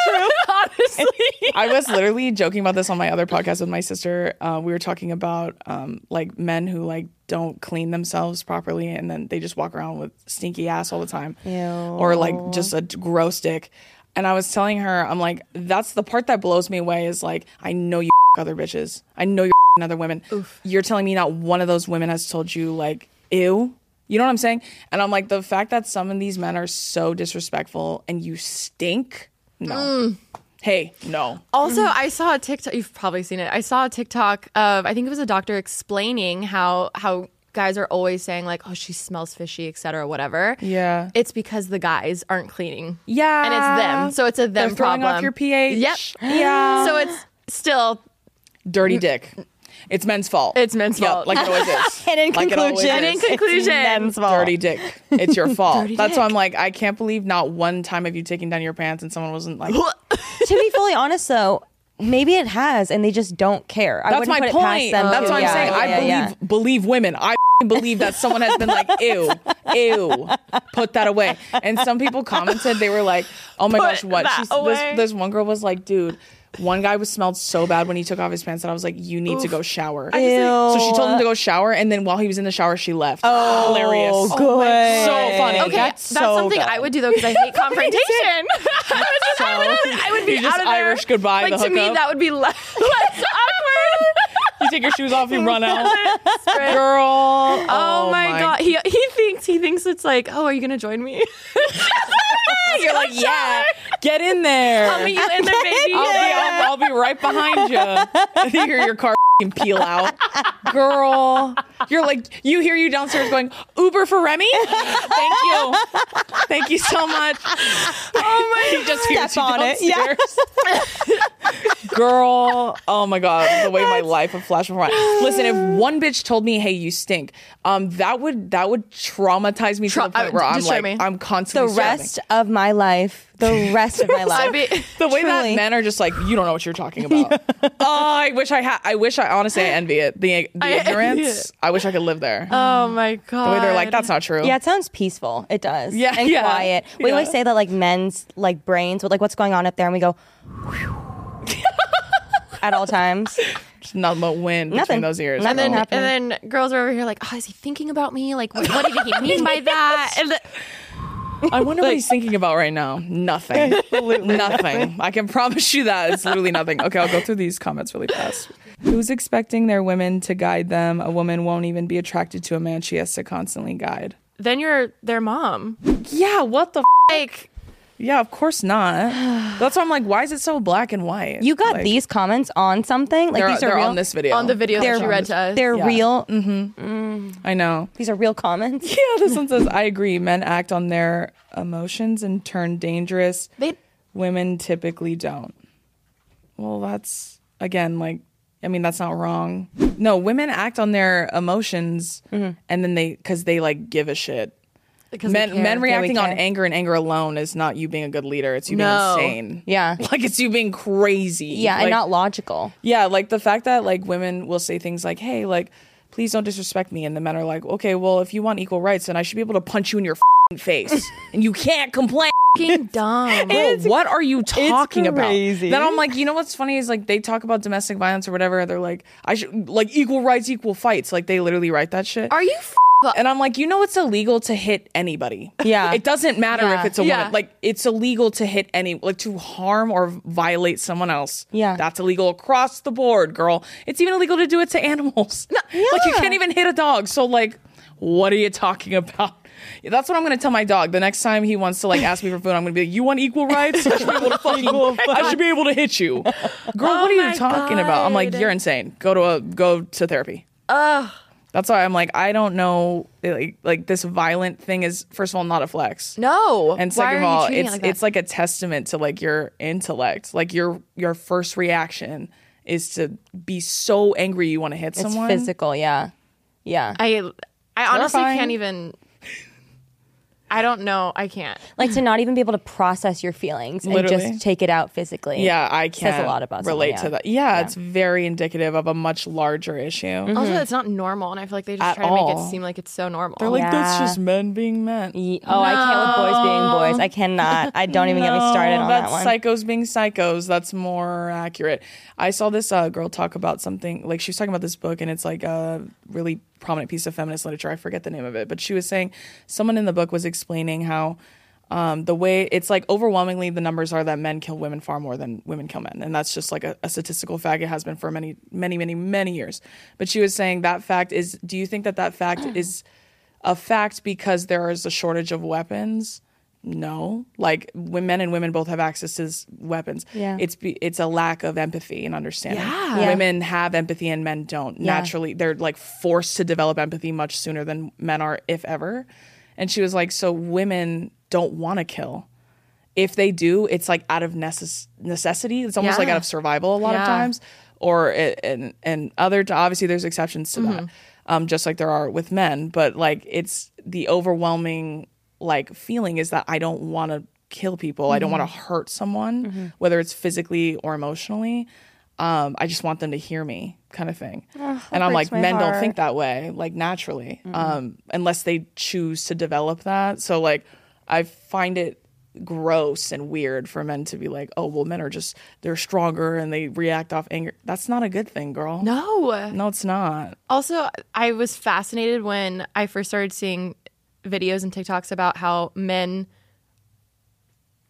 [laughs] Honestly. I was literally joking about this on my other podcast with my sister. Uh, we were talking about um, like men who like don't clean themselves properly and then they just walk around with stinky ass all the time, or like just a gross dick. And I was telling her, I'm like, that's the part that blows me away. Is like, I know you other bitches. I know you're other women. You're telling me not one of those women has told you like, ew. You know what I'm saying? And I'm like, the fact that some of these men are so disrespectful and you stink. No. Mm. Hey, no. Also, I saw a TikTok. You've probably seen it. I saw a TikTok of I think it was a doctor explaining how how guys are always saying like, "Oh, she smells fishy," etc., whatever. Yeah. It's because the guys aren't cleaning. Yeah. and it's them. So it's a them They're problem. off your pH. Yep. [gasps] Yeah. So it's still dirty dick. It's men's fault. It's men's Yep, fault. like it always is. [laughs] And in Like conclusion, is. And in conclusion, it's men's fault. Dirty dick. It's your [laughs] fault. Dirty That's why. I'm like, I can't believe not one time have you taken down your pants and someone wasn't like. [laughs] to be fully honest, though, maybe it has, and they just don't care. I That's wouldn't my put it past point. them That's to- what I'm yeah, saying. yeah, I yeah, believe yeah. believe women. I believe that someone has been like, ew, ew, put that away. And some people commented, they were like, oh my Put gosh, what? She's, this, this one girl was like, dude. One guy was smelled so bad when he took off his pants that I was like, "You need to go shower." So she told him to go shower, and then while he was in the shower, she left. Oh, hilarious! Oh, good. So funny. Okay, That's that's, so something good. I would do though because I hate [laughs] confrontation. [laughs] I would just, I would, I would be out of there. Irish goodbye Like the to me, that would be [laughs] less, less awkward. You take your shoes off, you run out, girl. Oh, oh my, god, he he thinks he thinks it's like, oh, are you gonna join me? [laughs] You're like, yeah, get in there. I'll meet you in there, baby. [laughs] I'll be, I'll, I'll be right behind you. [laughs] You hear your car peel out. Girl, you're like, you hear you downstairs going, Uber for Remi? Thank you. Thank you so much. Oh my [laughs] He just hears Step you on it, yeah. Girl, oh my God, the way my life would flash before my Listen, if one bitch told me, hey, you stink, um, that would that would traumatize me Tra- to the point uh, where I'm like, me. I'm The constantly sobbing. rest of my life, the rest of my [laughs] I'd life. be, [laughs] The way that Truly. men are just like, you don't know what you're talking about. [laughs] oh, I wish I had. I wish I honestly I envy it. The the I envy ignorance. it. I wish I could live there. oh my god. the way they're like, that's not true. Yeah, it sounds peaceful. It does. Yeah, and yeah, quiet. We yeah. always say that like men's like brains with like what's going on up there, and we go at all times. Just not but wind between Nothing. those ears. Nothing and then, and then girls are over here like, oh, is he thinking about me? Like, what, what did he mean by that? And the, I wonder what he's thinking about right now. [laughs] Nothing. nothing. I can promise you that it's literally nothing. Okay, I'll go through these comments really fast. Who's expecting their women to guide them? A woman won't even be attracted to a man she has to constantly guide. then you're their mom. Yeah, what the? F- Like, yeah, of course not. [sighs] That's why I'm like, why is it so black and white? You got Like, these comments on something like They're, these are they're real. on this video. on the video They're- that you read to us. They're Yeah. real. Mm-hmm. Mm. I know. These are real comments. [laughs] Yeah, this one says, [laughs] I agree. Men act on their emotions and turn dangerous. They Women typically don't. Well, that's, again, like, I mean, that's not wrong. No, women act on their emotions mm-hmm. and then they, because they like give a shit. Because Men, men reacting on anger and anger alone is not you being a good leader. It's you No. being insane. Yeah. [laughs] Like, it's you being crazy. Yeah, Like, and not logical. Yeah, like the fact that like women will say things like, "Hey, like, please don't disrespect me," and the men are like, "Okay, well, if you want equal rights, then I should be able to punch you in your fing face, [laughs] and you can't complain." fucking dumb. Bro, what are you talking crazy. about? Then I'm like, you know what's funny is like they talk about domestic violence or whatever. They're like, I should like equal rights, equal fights. Like they literally write that shit. Are you? F- And I'm like, you know, it's illegal to hit anybody. Yeah. It doesn't matter Yeah. if it's a Yeah. woman. Like, it's illegal to hit any, like, to harm or violate someone else. Yeah. That's illegal across the board, girl. It's even illegal to do it to animals. Yeah, [laughs] Like, you can't even hit a dog. So, like, what are you talking about? [laughs] That's what I'm gonna tell my dog. The next time he wants to like ask me for food, I'm gonna be like, "You want equal rights? I should be able to [laughs] fucking, I should be able to hit you, girl. what are you my talking about?" I'm like, "You're insane. Go to a go to therapy." That's why I'm like, I don't know, like, like this violent thing is first of all not a flex, no. and second are of all, it's like it's like a testament to like your intellect. Like your your first reaction is to be so angry you want to hit It's someone. physical. Yeah. Yeah. I I honestly Terrifying. can't even. I don't know. I can't. like to not even be able to process your feelings and just take it out physically. Yeah, I can't a lot about someone, relate yeah. to that. Yeah, it's very indicative of a much larger issue. Also, it's not normal, and I feel like they just At try to make it seem like it's so normal. They're like, that's just men being men. Ye- Oh, I can't with boys being boys. I cannot. I don't even get me started on that's that one. psychos being psychos. That's more accurate. I saw this uh, girl talk about something like she was talking about this book, and it's like a really prominent piece of feminist literature. I forget the name of it, but she was saying someone in the book was explaining how. Um, the way it's like overwhelmingly the numbers are that men kill women far more than women kill men and that's just like a, a statistical fact it has been for many many many many years but she was saying that fact is do you think that that fact is a fact because there is a shortage of weapons no. Like when men and women both have access to weapons Yeah. it's be, it's a lack of empathy and understanding. Yeah. Yeah. women have empathy and men don't. Yeah. naturally they're like forced to develop empathy much sooner than men are if ever. And she was like so women don't want to kill. If they do it's like out of necess- necessity. It's almost like out of survival a lot of times. Or it, and and other obviously there's exceptions to that um just like there are with men. But like it's the overwhelming like feeling is that i don't want to kill people. I don't want to hurt someone whether it's physically or emotionally. Um i just want them to hear me kind of thing and i'm like men don't think that way like naturally um unless they choose to develop that. So like i find it gross and weird for men to be like oh well men are just they're stronger and they react off anger. That's not a good thing girl. No. no it's not. Also, I was fascinated when I first started seeing videos and TikToks about how men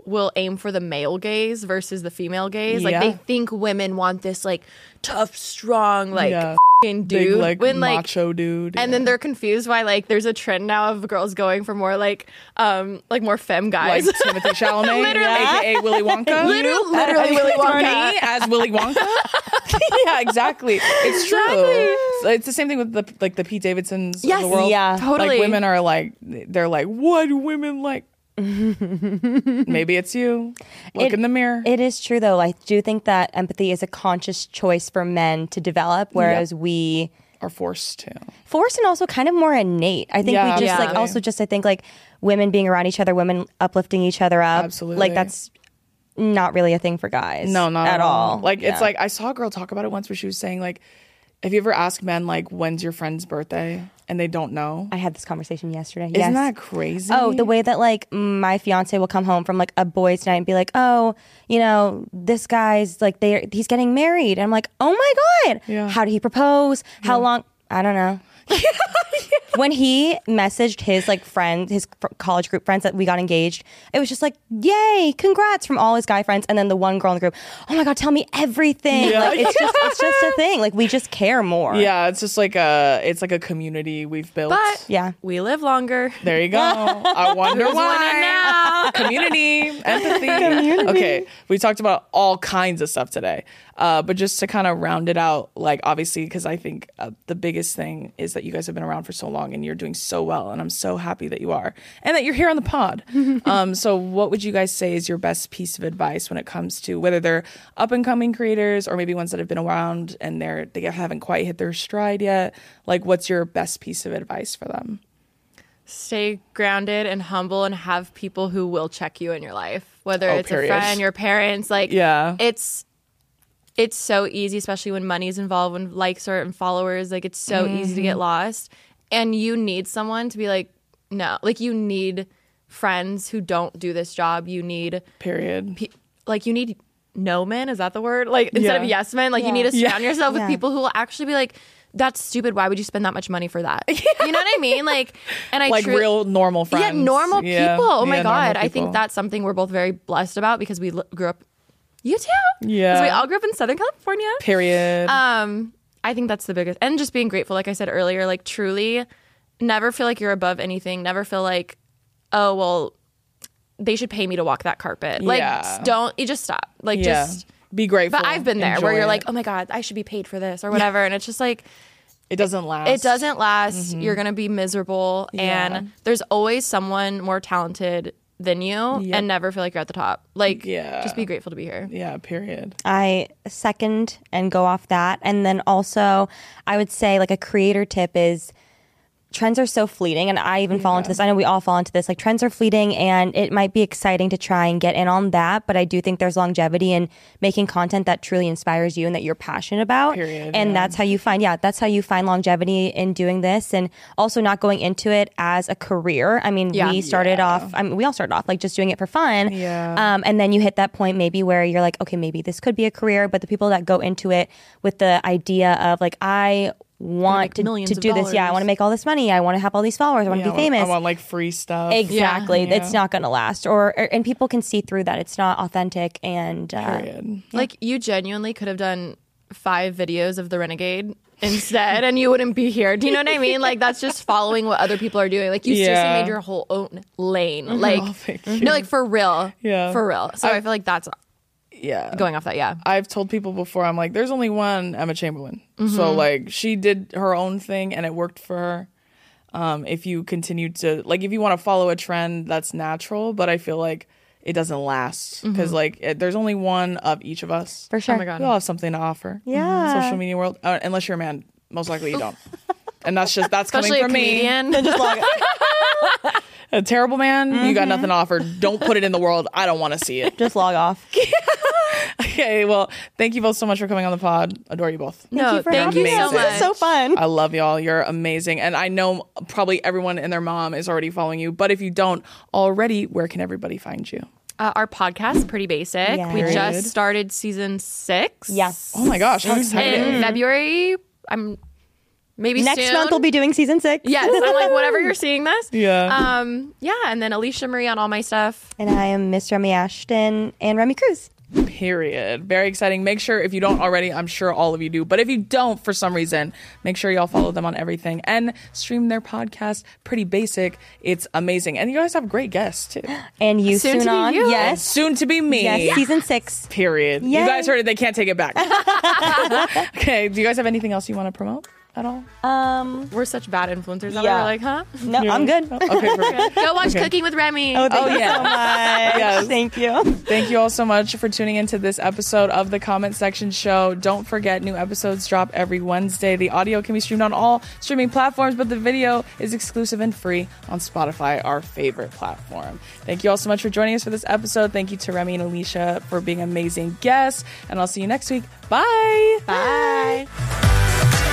will aim for the male gaze versus the female gaze. Like Yeah. they think women want this like tough, strong, like Yeah. fing big dude. like when like macho dude and then they're confused why like there's a trend now of girls going for more like um like more femme guys. like guys. Timothée [laughs] Chalamet, Literally. aka [laughs] Willy Wonka. Literally- literally Willy Wonka. Me as Willy Wonka. [laughs] yeah, exactly. It's true. So it's the same thing with the like the Pete Davidsons Yes, of the world. yeah. Totally. Like women are like they're like, what do women like? [laughs] Maybe it's you. Look It- in the mirror. It is true, though. I do think that empathy is a conscious choice for men to develop, whereas we are forced to. force and also kind of more innate. I think Yeah, we just like also just I think like women being around each other, women uplifting each other up. Absolutely. Like that's not really a thing for guys. No, not at all. Like it's like I saw a girl talk about it once where she was saying like, have you ever asked men like when's your friend's birthday and they don't know? I had this conversation yesterday. Isn't yes. that crazy? Oh, the way that like my fiance will come home from like a boys' night and be like, "Oh, you know, this guy's like they he's getting married." And I'm like, "Oh my god, Yeah. how did he propose? How long? I don't know." [laughs] [laughs] when he messaged his like friends, his fr- college group friends that we got engaged, it was just like, "Yay, congrats!" from all his guy friends, and then the one girl in the group, "Oh my god, tell me everything!" Yeah. Like it's just [laughs] it's just a thing. Like we just care more. Yeah, it's just like a it's like a community we've built. But Yeah. we live longer. there you go. I [laughs] wonder why. now? [laughs] Community, empathy. Okay, we talked about all kinds of stuff today, uh, but just to kind of round it out, like obviously, because I think uh, the biggest thing is that you guys have been around for so long and you're doing so well, and I'm so happy that you are, and that you're here on the pod. [laughs] um, so, what would you guys say is your best piece of advice when it comes to whether they're up and coming creators or maybe ones that have been around and they're they haven't quite hit their stride yet? Like, what's your best piece of advice for them? stay grounded and humble and have people who will check you in your life whether Oh, it's period. a friend your parents like Yeah. it's it's so easy especially when money's involved when likes are and followers like it's so easy to Mm-hmm. get lost and you need someone to be like no like you need friends who don't do this job. You need Period. pe- like you need no men is that the word? Like instead of yes men like you need to surround yourself with Yeah. people who will actually be like that's stupid. Why would you spend that much money for that? [laughs] You know what i mean? Like and i like tru- real normal friends. yeah normal Yeah. people. Oh my Yeah, normal god i think that's something we're both very blessed about because we l- grew up you too Yeah. because we all grew up in southern california. Period. um i think that's the biggest and just being grateful like i said earlier like truly never feel like you're above anything never feel like oh well they should pay me to walk that carpet like Yeah. don't you just stop like yeah. just be grateful. but I've been there where you're it. like, oh my God, I should be paid for this or whatever. And it's just like, it doesn't last. it doesn't last. You're going to be miserable. Mm-hmm. Yeah. And there's always someone more talented than you Yep. and never feel like you're at the top. Like, Yeah. just be grateful to be here. Yeah. Period. I second and go off that. And then also, I would say, like, a creator tip is trends are so fleeting, and I even fall into this. I know we all fall into this. Like trends are fleeting, and it might be exciting to try and get in on that. But I do think there's longevity in making content that truly inspires you and that you're passionate about. Period, and yeah. that's how you find, yeah, that's how you find longevity in doing this, and also not going into it as a career. I mean, Yeah. we started off. I mean, we all started off like just doing it for fun. Yeah. Um, and then you hit that point maybe where you're like, okay, maybe this could be a career. But the people that go into it with the idea of like, I want to, to do this. Yeah, I want to make all this money. I want to have all these followers. I want Yeah, to I be want- famous. I want like free stuff. exactly. Yeah. It's not going to last. Or, or and people can see through that. It's not authentic. And uh, Period. Like you genuinely could have done five videos of the Renegade instead, and you wouldn't be here. Do you know what I mean? Like that's just following what other people are doing. Like you seriously made your whole own lane. Like [laughs] Oh, no, like for real. Yeah. for real. So I, feel like that's Yeah. going off that. Yeah, I've told people before, I'm like, there's only one Emma Chamberlain. So Mm-hmm. like she did her own thing and it worked for her. Um, if you continue to like, if you want to follow a trend, that's natural. But I feel like it doesn't last because like it, there's only one of each of us. for sure. Oh my god. We all have something to offer. Yeah. Social media world, uh, unless you're a man, most likely you don't. [laughs] and that's just that's Especially coming a from me. [laughs] [laughs] comedian. Just log A terrible man, you Mm-hmm. got nothing offered. Don't put it in the world. I don't want to see it. just log off. [laughs] Okay, well, thank you both so much for coming on the pod. Adore you both. no, you for thank you so much. This is so fun. I love y'all. You're amazing. And I know probably everyone and their mom is already following you. But if you don't already, where can everybody find you? Uh, our podcast, pretty basic. Yeah. We just started season six. Yes. Oh my gosh, how exciting. in February. I'm maybe Next soon. month we'll be doing season six. Yes, I'm like whenever you're [laughs] seeing this. Yeah. Um. Yeah, and then Alisha Marie on all my stuff. And I am Miss Remi Ashten and Remi Cruz. Period. Very exciting. Make sure if you don't already, I'm sure all of you do. But if you don't for some reason, make sure y'all follow them on everything and stream their podcast. Pretty basic. It's amazing. And you guys have great guests too. And you Soon soon, to be on. you. Yes. Soon to be me. Yes. Season six. Period. Yay. You guys heard it. They can't take it back. [laughs] [laughs] okay. Do you guys have anything else you want to promote at all? Um. We're such bad influencers. That Yeah. we're like, huh? No, I'm good. Okay. Perfect. [laughs] Go watch Okay. Cooking with Remi. Oh, thank Oh, you yeah. so much. [laughs] Yes. Thank you. Thank you all so much for tuning into this episode of the Comment Section Show. Don't forget, new episodes drop every Wednesday. The audio can be streamed on all streaming platforms, but the video is exclusive and free on Spotify, our favorite platform. Thank you all so much for joining us for this episode. Thank you to Remi and Alisha for being amazing guests, and I'll see you next week. Bye. Bye.